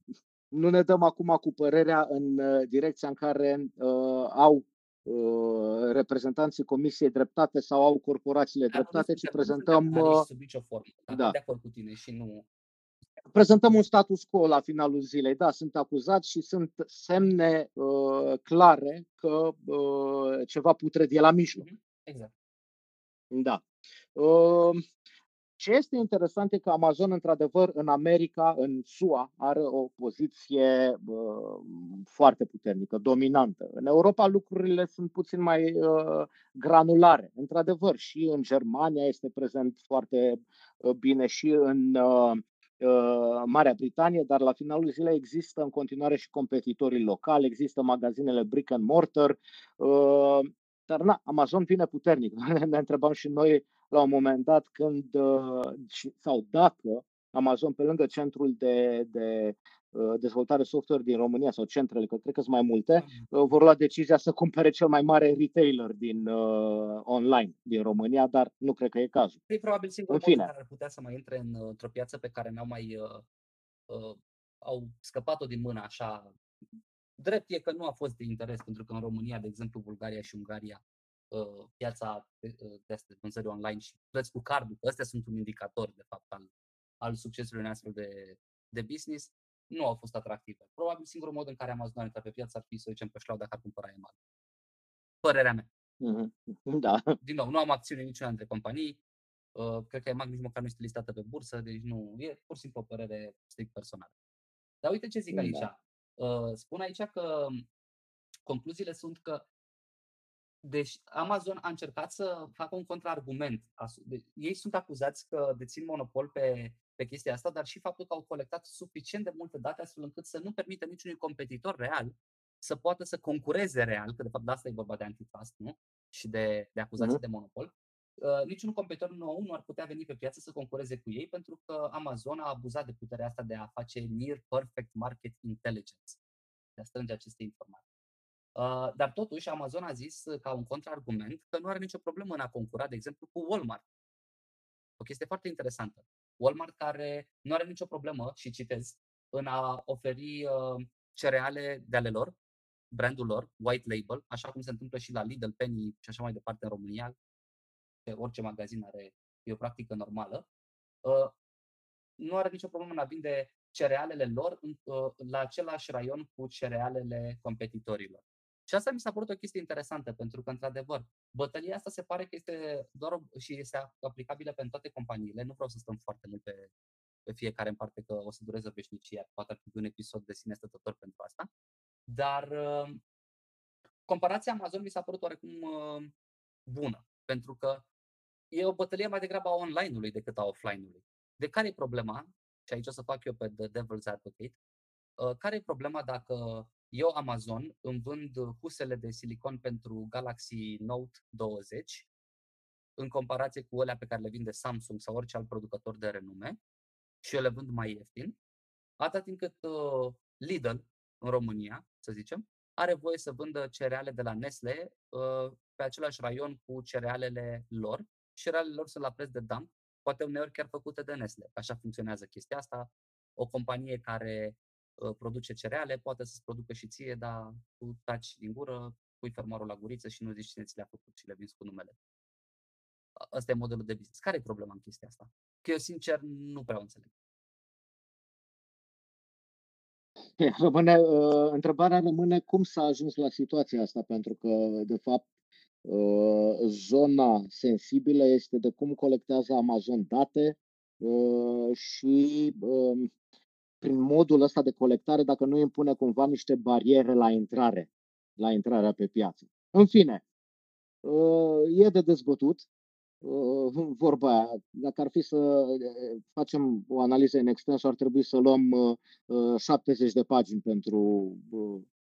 nu ne dăm acum cu părerea în direcția în care au reprezentanții Comisiei Dreptate sau au corporațiile da, dreptate, ci prezentăm. Sub nicio formă. Da. De acord cu tine și nu. Prezentăm un status quo la finalul zilei. Da, sunt acuzați și sunt semne uh, clare că uh, ceva putred e la mijloc. Exact. Da. Uh, Ce este interesant e că Amazon, într-adevăr, în America, în SUA, are o poziție uh, foarte puternică, dominantă. În Europa lucrurile sunt puțin mai uh, granulare. Într-adevăr, și în Germania este prezent foarte uh, bine, și în uh, uh, Marea Britanie, dar la finalul zilei există în continuare și competitorii locali, există magazinele brick and mortar, uh, dar na, Amazon vine puternic. *laughs* ne întrebam și noi la un moment dat când, uh, sau dacă Amazon, pe lângă centrul de, de uh, dezvoltare software din România sau centrele, că cred că sunt mai multe, uh, vor lua decizia să cumpere cel mai mare retailer din uh, online din România, dar nu cred că e cazul. E probabil singurul în fine. care ar putea să mai intre în, într-o piață pe care n-au mai uh, uh, au scăpat-o din mână așa. Drept e că nu a fost de interes, pentru că în România, de exemplu, Bulgaria și Ungaria uh, piața de, uh, de vânzări online și plăți cu cardul, astea sunt un indicator, de fapt, al, al succesului unui astfel de, de business, nu au fost atractive. Probabil singurul mod în care Amazon a intrat pe piață ar fi, să zicem, pe șlau dacă ar cumpăra EMAG. Părerea mea. Mm-hmm. *laughs* Da. Din nou, nu am acțiune niciuna dintre companii. Uh, cred că EMAG nici măcar nu este listată pe bursă, deci nu, e pur și simplu o părere strict personală. Dar uite ce zic da. aici. Uh, spun aici că concluziile sunt că deci Amazon a încercat să facă un contraargument. Ei sunt acuzați că dețin monopol pe, pe chestia asta, dar și faptul că au colectat suficient de multe date astfel încât să nu permită niciunui competitor real să poată să concureze real, că de fapt de asta e vorba de antitrust, nu? Și de, de acuzații uh-huh. de monopol. Uh, niciun competitor nou nu ar putea veni pe piață să concureze cu ei pentru că Amazon a abuzat de puterea asta de a face near perfect market intelligence, de a strânge aceste informații. Uh, dar totuși Amazon a zis uh, ca un contraargument că nu are nicio problemă în a concura, de exemplu, cu Walmart. O chestie foarte interesantă. Walmart care nu are nicio problemă, și citez, în a oferi uh, cereale de ale lor, brandul lor, white label, așa cum se întâmplă și la Lidl, Penny și așa mai departe în România, pe orice magazin are, e o practică normală, nu are nicio problemă în a vinde cerealele lor la același raion cu cerealele competitorilor. Și asta mi s-a părut o chestie interesantă, pentru că, într-adevăr, bătălia asta se pare că este doar o, și este aplicabilă pentru toate companiile. Nu vreau să stăm foarte mult pe, pe fiecare în parte, că o să dureze veșnicia. Poate ar fi un episod de sine stătător pentru asta. Dar uh, comparația Amazon mi s-a părut oarecum uh, bună, pentru că e o bătălie mai degrabă a online-ului decât a offline-ului. De care e problema? Și aici o să fac eu pe The Devil's Advocate. Uh, care e problema dacă eu, Amazon, îmi vând husele de silicon pentru Galaxy Note 20 în comparație cu alea pe care le vinde Samsung sau orice alt producător de renume și eu le vând mai ieftin, atât timp cât uh, Lidl în România, să zicem, are voie să vândă cereale de la Nestle uh, pe același raion cu cerealele lor și cerealele lor sunt la preț de dump, poate uneori chiar făcute de Nestle. Așa funcționează chestia asta. O companie care Uh, produce cereale, poate să-ți producă și ție, dar tu taci din gură, pui fermarul la guriță și nu zici cine ți le-a făcut și le vinzi cu numele. Asta e modelul de business. Care e problema în chestia asta? Că eu, sincer, nu prea o înțeleg. Rămâne, uh, întrebarea rămâne cum s-a ajuns la situația asta, pentru că, de fapt, uh, zona sensibilă este de cum colectează Amazon date uh, și uh, prin modul ăsta de colectare dacă nu impune cumva niște bariere la intrare, la intrarea pe piață. În fine, uh, e de dezbătut. Uh, vorba aia, dacă ar fi să uh, facem o analiză în extens, ar trebui să luăm 70 de pagini pentru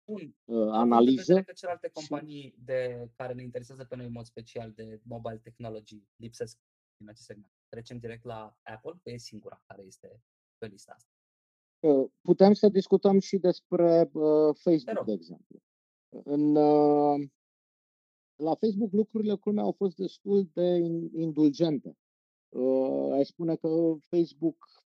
Bun. analize. Că celelalte companii de care ne interesează pe noi în mod special de mobile technology lipsesc din acest segment. Trecem direct la Apple, că e singura care este pe lista asta. Putem să discutăm și despre uh, Facebook, de exemplu. În, uh, la Facebook lucrurile culmea au fost destul de indulgente. Uh, ai spune că Facebook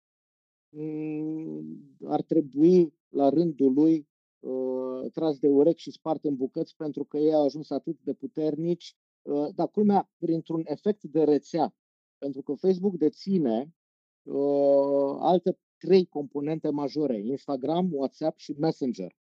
um, ar trebui la rândul lui uh, tras de urechi și spart în bucăți pentru că ei au ajuns atât de puternici, uh, dar culmea printr-un efect de rețea. Pentru că Facebook deține uh, alte trei componente majore, Instagram, WhatsApp și Messenger.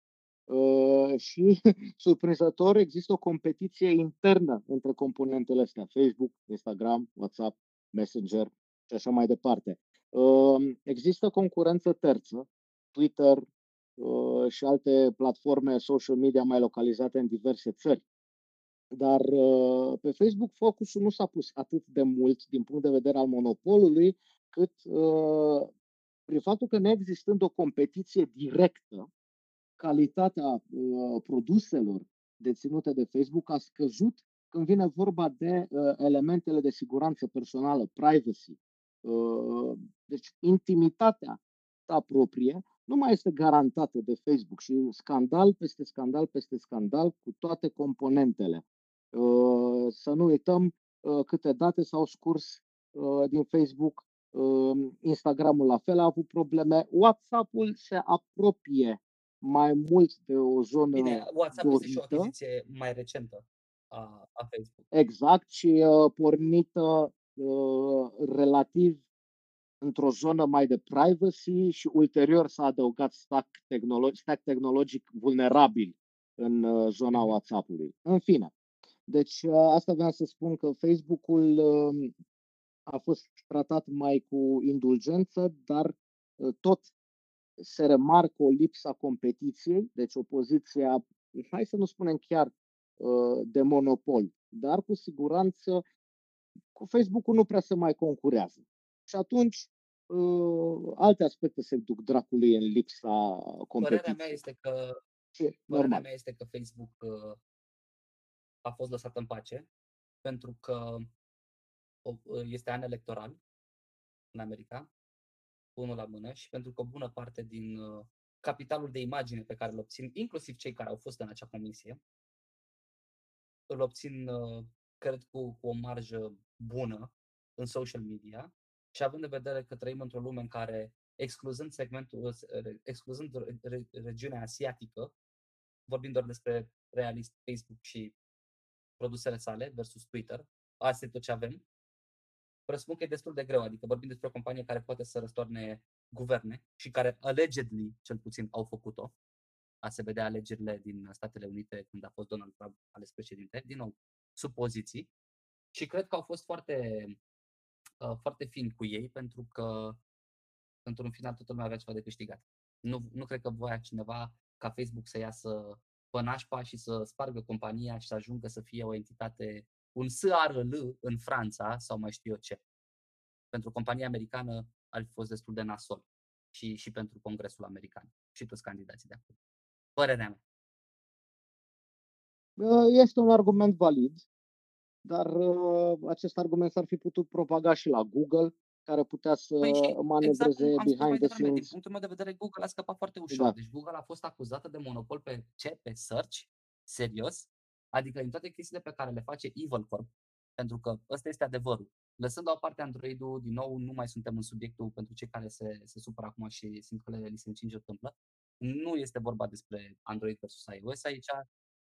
Uh, și, *laughs* surprinzător, există o competiție internă între componentele astea, Facebook, Instagram, WhatsApp, Messenger și așa mai departe. Uh, există concurență terță, Twitter uh, și alte platforme social media mai localizate în diverse țări. Dar uh, pe Facebook focusul nu s-a pus atât de mult din punct de vedere al monopolului, cât uh, prin faptul că neexistând o competiție directă, calitatea uh, produselor deținute de Facebook a scăzut când vine vorba de uh, elementele de siguranță personală, privacy. Uh, deci intimitatea ta proprie nu mai este garantată de Facebook și scandal peste scandal peste scandal cu toate componentele. Uh, să nu uităm uh, câte date s-au scurs uh, din Facebook, Instagramul la fel a avut probleme, WhatsApp-ul se apropie mai mult de o zonă Bine, WhatsApp dorită. este și o achiziție mai recentă a, a Facebook. Exact, și uh, pornită uh, relativ într-o zonă mai de privacy și ulterior s-a adăugat stack, tehnolo- stack tehnologic vulnerabil în uh, zona mhm. WhatsApp-ului. În fine, deci asta vreau să spun că Facebook-ul um, a fost tratat mai cu indulgență, dar tot se remarcă o lipsa competiției, deci o poziție, hai să nu spunem chiar de monopol, dar cu siguranță cu Facebook-ul nu prea se mai concurează. Și atunci alte aspecte se duc dracului în lipsa competiției. Părerea mea este că, părerea mea este că Facebook a fost lăsat în pace pentru că este an electoral în America, unul la mână, și pentru că o bună parte din uh, capitalul de imagine pe care îl obțin, inclusiv cei care au fost în acea comisie, îl obțin, uh, cred, cu, cu o marjă bună în social media și având în vedere că trăim într-o lume în care, excluzând segmentul, excluzând regiunea asiatică, vorbim doar despre realist Facebook și produsele sale versus Twitter, asta e tot ce avem, presupun că e destul de greu, adică vorbim despre o companie care poate să răstoarne guverne și care allegedly, cel puțin, au făcut-o. A se vedea alegerile din Statele Unite când a fost Donald Trump ales președinte, din nou, supoziții. Și cred că au fost foarte, uh, foarte fin cu ei pentru că într-un final totul mai avea ceva de câștigat. Nu, nu cred că voia cineva ca Facebook să iasă pe nașpa și să spargă compania și să ajungă să fie o entitate un SARL în Franța sau mai știu eu ce. Pentru compania americană ar fi fost destul de nasol și, și pentru Congresul American și toți candidații de acolo. Părerea mea. Este un argument valid, dar uh, acest argument s-ar fi putut propaga și la Google, care putea să păi manevreze exact behind the scenes. Din punctul meu de vedere, Google a scăpat foarte ușor. Da. Deci Google a fost acuzată de monopol pe ce? Pe search? Serios? Adică în toate chestiile pe care le face Evil Corp, pentru că ăsta este adevărul. Lăsând la o parte Android-ul, din nou, nu mai suntem în subiectul pentru cei care se, se supără acum și simt că le, li se încinge tâmplă. Nu este vorba despre Android versus iOS aici.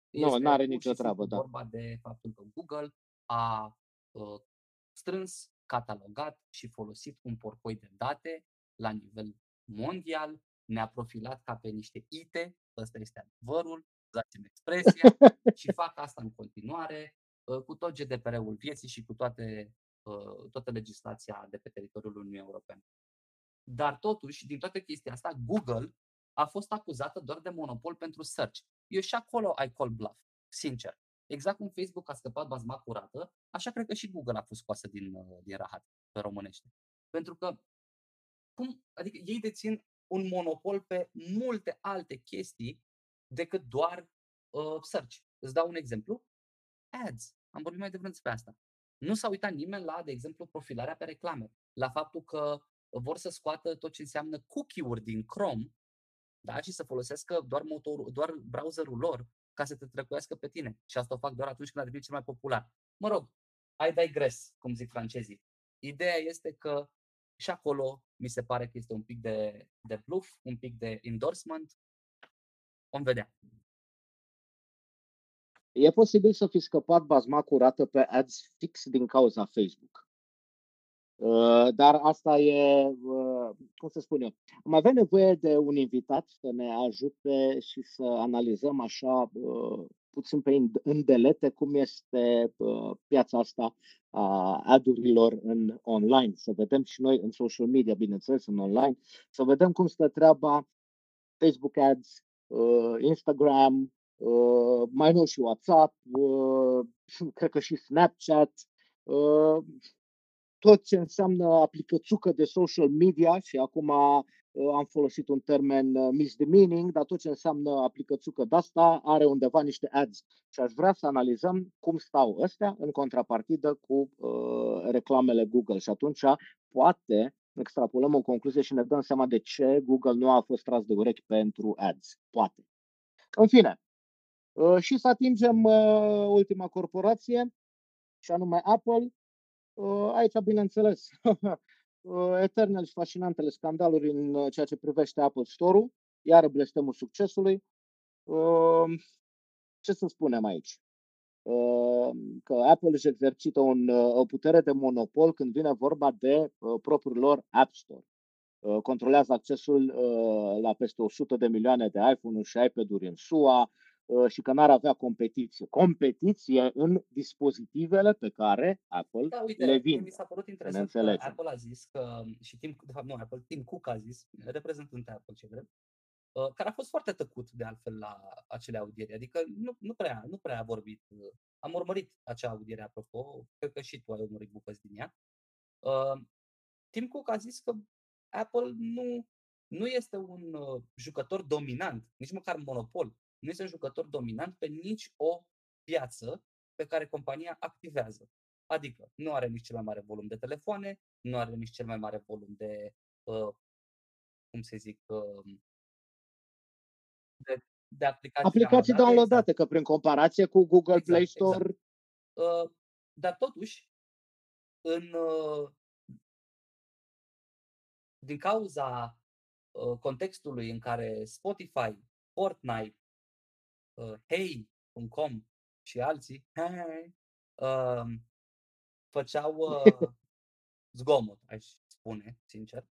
Nu, nu are nicio treabă, da. vorba de faptul că Google a uh, strâns, catalogat și folosit un porcoi de date la nivel mondial, ne-a profilat ca pe niște ite, ăsta este adevărul, scuzați-mi expresia, și *laughs* fac asta în continuare uh, cu tot GDPR-ul vieții și cu toate, uh, toată legislația de pe teritoriul Uniunii Europene. Dar totuși, din toată chestia asta, Google a fost acuzată doar de monopol pentru search. Eu și acolo ai call bluff, sincer. Exact cum Facebook a scăpat bazma curată, așa cred că și Google a fost scoasă din, uh, din rahat pe românește. Pentru că, cum, adică ei dețin un monopol pe multe alte chestii decât doar uh, search. Îți dau un exemplu. Ads. Am vorbit mai devreme despre asta. Nu s-a uitat nimeni la, de exemplu, profilarea pe reclame, la faptul că vor să scoată tot ce înseamnă cookie-uri din Chrome da? și să folosească doar, motorul, doar browserul lor ca să te trecuiască pe tine. Și asta o fac doar atunci când a devenit cel mai popular. Mă rog, ai digres, cum zic francezii. Ideea este că și acolo mi se pare că este un pic de, de bluff, un pic de endorsement Vom vedea. E posibil să fi scăpat bazma curată pe ads fix din cauza Facebook. Uh, dar asta e, uh, cum să spun eu, am avea nevoie de un invitat să ne ajute și să analizăm așa uh, puțin pe îndelete cum este piața asta a adurilor în online. Să vedem și noi în social media, bineînțeles, în online, să vedem cum stă treaba Facebook Ads, Instagram, mai nou și WhatsApp, *sniffs* cred că și Snapchat, tot ce înseamnă aplicățucă de social media și acum uh, am folosit un termen uh, misdemeaning, dar tot ce înseamnă aplicățucă de asta are undeva niște ads. Și aș vrea să analizăm cum stau ăstea în contrapartidă cu uh, reclamele Google. Și atunci poate extrapolăm o concluzie și ne dăm seama de ce Google nu a fost tras de urechi pentru ads. Poate. În fine, uh, și să atingem uh, ultima corporație, și anume Apple, Uh, aici, bineînțeles, *laughs* uh, eternele și fascinantele scandaluri în uh, ceea ce privește Apple Store-ul, iară blestemul succesului. Ce să spunem aici? Că Apple își exercită un, o putere de monopol când vine vorba de propriul lor App Store. Controlează accesul la peste 100 de milioane de iPhone-uri și iPad-uri în SUA, Uh, și că n-ar avea competiție. Competiție în dispozitivele pe care Apple da, uite, le vinde. Mi s-a părut interesant că Apple a zis că, și Tim, de fapt nu Apple, Tim Cook a zis, reprezentând Apple ce drept, uh, care a fost foarte tăcut de altfel la acele audieri, adică nu, nu, prea, nu prea a vorbit. Am urmărit acea audiere, apropo, cred că și tu ai urmărit bucăți din ea. Uh, Tim Cook a zis că Apple nu, nu este un uh, jucător dominant, nici măcar monopol nu este un jucător dominant pe nici o piață pe care compania activează. Adică nu are nici cel mai mare volum de telefoane, nu are nici cel mai mare volum de, uh, cum să zic, uh, de, de aplicații, aplicații downloadate, exact. că prin comparație cu Google exact, Play exact. Store. Exact. Uh, dar totuși, în, uh, din cauza uh, contextului în care Spotify, Fortnite, uh, Hey.com și alții hey, uh, făceau uh, *laughs* zgomot, aș spune, sincer,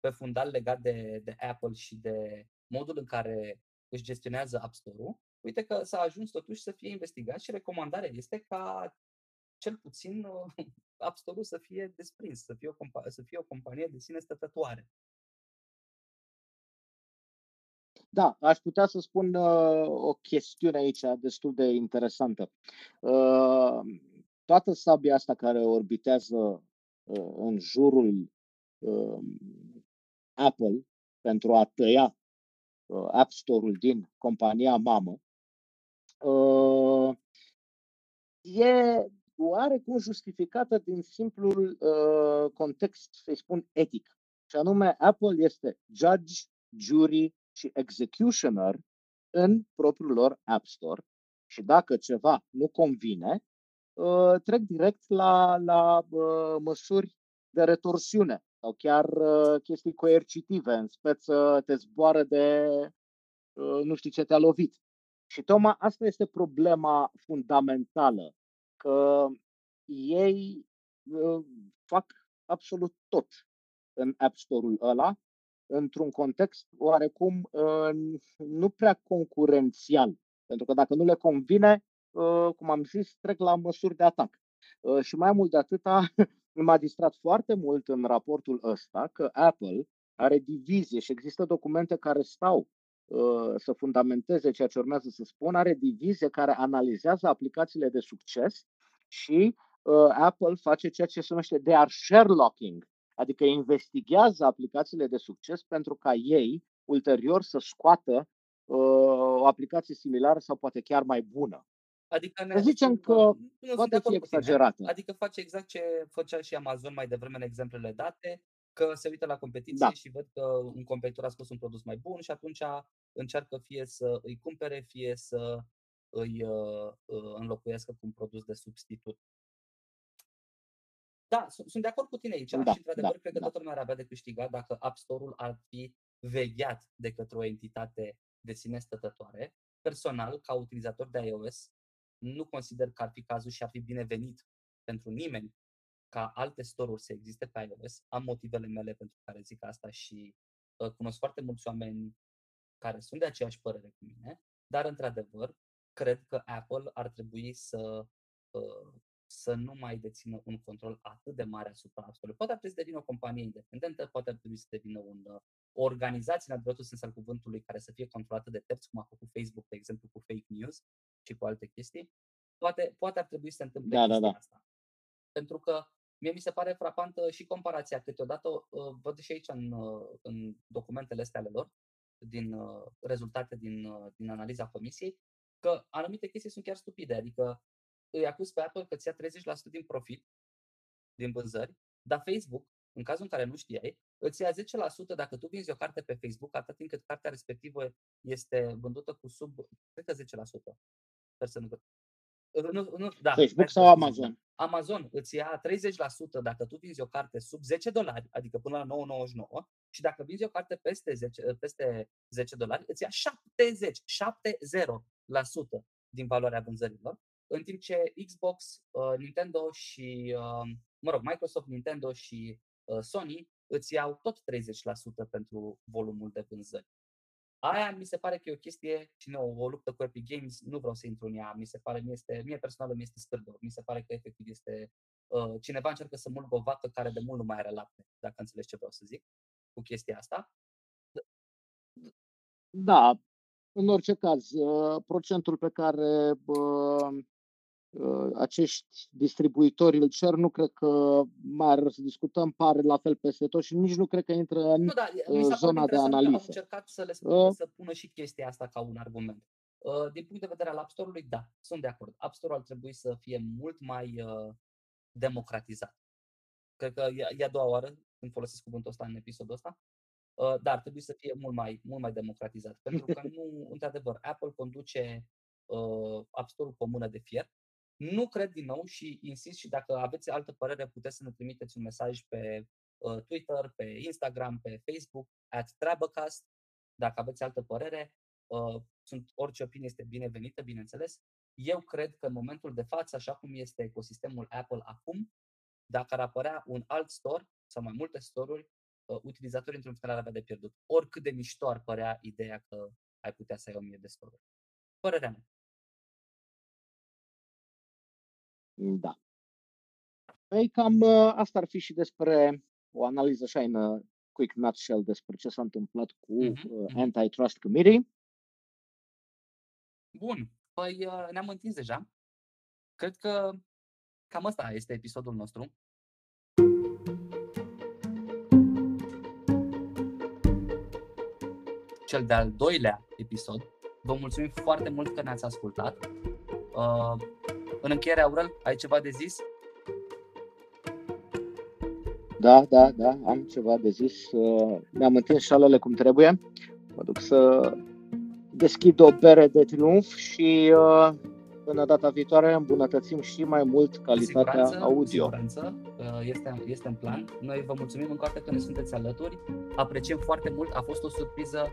pe fundal legat de, de Apple și de modul în care își gestionează App Store-ul, uite că s-a ajuns totuși să fie investigat și recomandarea este ca cel puțin uh, *laughs* App Store-ul să fie desprins, să fie, o compa- să fie o companie de sine stătătoare. Da, aș putea să spun uh, o chestiune aici destul de interesantă. Uh, toată sabia asta care orbitează uh, în jurul uh, Apple pentru a tăia uh, App Store-ul din compania mamă uh, e oarecum justificată din simplul uh, context, să-i spun, etic. Și anume, Apple este judge, jury și executioner în propriul lor App Store și dacă ceva nu convine, uh, trec direct la, la uh, măsuri de retorsiune sau chiar uh, chestii coercitive, în speță te zboară de nu știu ce te-a lovit. Și tocmai asta este problema fundamentală, că ei fac absolut tot în App Store-ul ăla într-un context oarecum nu prea concurențial. Pentru că dacă nu le convine, ă, cum am zis, trec la măsuri de atac. Ă, și mai mult de atâta, *laughs* m-a distrat foarte mult în raportul ăsta că Apple are divizie și există documente care stau ă, să fundamenteze ceea ce urmează să spun, are divizie care analizează aplicațiile de succes și Apple face ceea ce se numește de Sherlocking, Adică investighează aplicațiile de succes pentru ca ei ulterior să scoată uh, o aplicație similară sau poate chiar mai bună. Adică ne, zicem că nu, poate fi exagerată. Adică face exact ce făcea și Amazon mai devreme în exemplele date, că se uită la competiție da. și văd că un competitor a scos un produs mai bun și atunci încearcă fie să îi cumpere, fie să îi uh, uh înlocuiască cu un produs de substitut. Da, sunt, sunt de acord cu tine aici da, și într-adevăr da, cred că da. toată lumea ar avea de câștigat dacă App Store-ul ar fi vegheat de către o entitate de sine stătătoare. Personal, ca utilizator de iOS, nu consider că ar fi cazul și ar fi binevenit pentru nimeni ca alte store-uri să existe pe iOS. Am motivele mele pentru care zic asta și uh, cunosc foarte mulți oameni care sunt de aceeași părere cu mine, dar într-adevăr, cred că Apple ar trebui să uh, să nu mai dețină un control atât de mare asupra App Store. Poate ar trebui să devină o companie independentă, poate ar trebui să devină un, uh, o organizație, în adevăratul sens al cuvântului, care să fie controlată de terți, cum a făcut Facebook, de exemplu, cu fake news și cu alte chestii. Poate, poate ar trebui să se întâmple da, da, da. asta. Pentru că mie mi se pare frapantă și comparația. Câteodată uh, văd și aici în, uh, în documentele astea ale lor, din uh, rezultate din, uh, din analiza comisiei, că anumite chestii sunt chiar stupide. Adică îi acuz pe Apple că ți ia 30% din profit, din vânzări, dar Facebook, în cazul în care nu știai, îți ia 10% dacă tu vinzi o carte pe Facebook, atât timp cât cartea respectivă este vândută cu sub, cred că 10%. Sper să nu nu, nu, da, Facebook sau Amazon? Amazon îți ia 30% dacă tu vinzi o carte sub 10 dolari, adică până la 9,99 și dacă vinzi o carte peste 10, peste 10 dolari, îți ia 70, 70% din valoarea vânzărilor în timp ce Xbox, uh, Nintendo și, uh, mă rog, Microsoft, Nintendo și uh, Sony îți iau tot 30% pentru volumul de vânzări. Aia mi se pare că e o chestie, și nu, o luptă cu Epic Games, nu vreau să intru în ea, mi se pare, mi este, mie personal mi este scârbă, mi se pare că efectiv este, uh, cineva încearcă să mulgă o vacă care de mult nu mai are lapte, dacă înțelegi ce vreau să zic, cu chestia asta. Da, în orice caz, uh, procentul pe care uh, Uh, acești distribuitori îl cer, nu cred că mai are să discutăm, pare la fel peste tot și nici nu cred că intră în nu, da, uh, zona de analiză. Am încercat să le spun, uh. să pună și chestia asta ca un argument. Uh, din punct de vedere al App Store-ului, da, sunt de acord. App Store-ul ar trebui să fie mult mai uh, democratizat. Cred că e, e a doua oară când folosesc cuvântul ăsta în episodul ăsta. Uh, dar ar trebui să fie mult mai, mult mai democratizat. Pentru că *laughs* nu, într-adevăr, Apple conduce uh, App Store-ul pe mână de fier nu cred din nou și insist și dacă aveți altă părere puteți să ne trimiteți un mesaj pe uh, Twitter, pe Instagram, pe Facebook, at Treabăcast. Dacă aveți altă părere, uh, sunt, orice opinie este binevenită, bineînțeles. Eu cred că în momentul de față, așa cum este ecosistemul Apple acum, dacă ar apărea un alt store sau mai multe store-uri, uh, utilizatorii într-un final ar avea de pierdut. Oricât de mișto ar părea ideea că ai putea să ai o mie de store-uri. Părerea mea. Da. Păi cam ă, asta ar fi și despre o analiză așa în ă, quick nutshell despre ce s-a întâmplat cu uh-huh. Antitrust Committee. Bun. Păi ne-am întins deja. Cred că cam asta este episodul nostru. Cel de-al doilea episod. Vă mulțumim foarte mult că ne-ați ascultat. Uh, în încheiere, Aurel, ai ceva de zis? Da, da, da, am ceva de zis. Uh, mi-am întins șalele cum trebuie. Mă duc să deschid o bere de triumf și uh, până data viitoare îmbunătățim și mai mult calitatea siguranță, audio. Siguranță, uh, este, este în plan. Noi vă mulțumim încă o dată că ne sunteți alături. Apreciem foarte mult. A fost o surpriză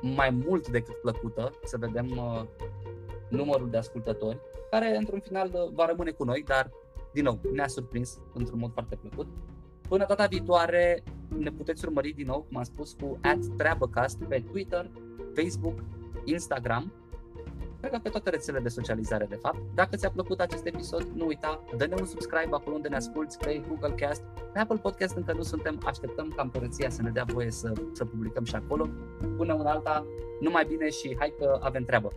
mai mult decât plăcută să vedem numărul de ascultători care într-un final uh, va rămâne cu noi, dar din nou ne-a surprins într-un mod foarte plăcut. Până data viitoare ne puteți urmări din nou, cum am spus, cu @treabăcast pe Twitter, Facebook, Instagram, cred că pe toate rețelele de socializare de fapt. Dacă ți-a plăcut acest episod, nu uita, dă-ne un subscribe acolo unde ne asculti, pe Google Cast, pe Apple Podcast încă nu suntem, așteptăm ca împărăția să ne dea voie să, să publicăm și acolo. Până una alta, numai bine și hai că avem treabă!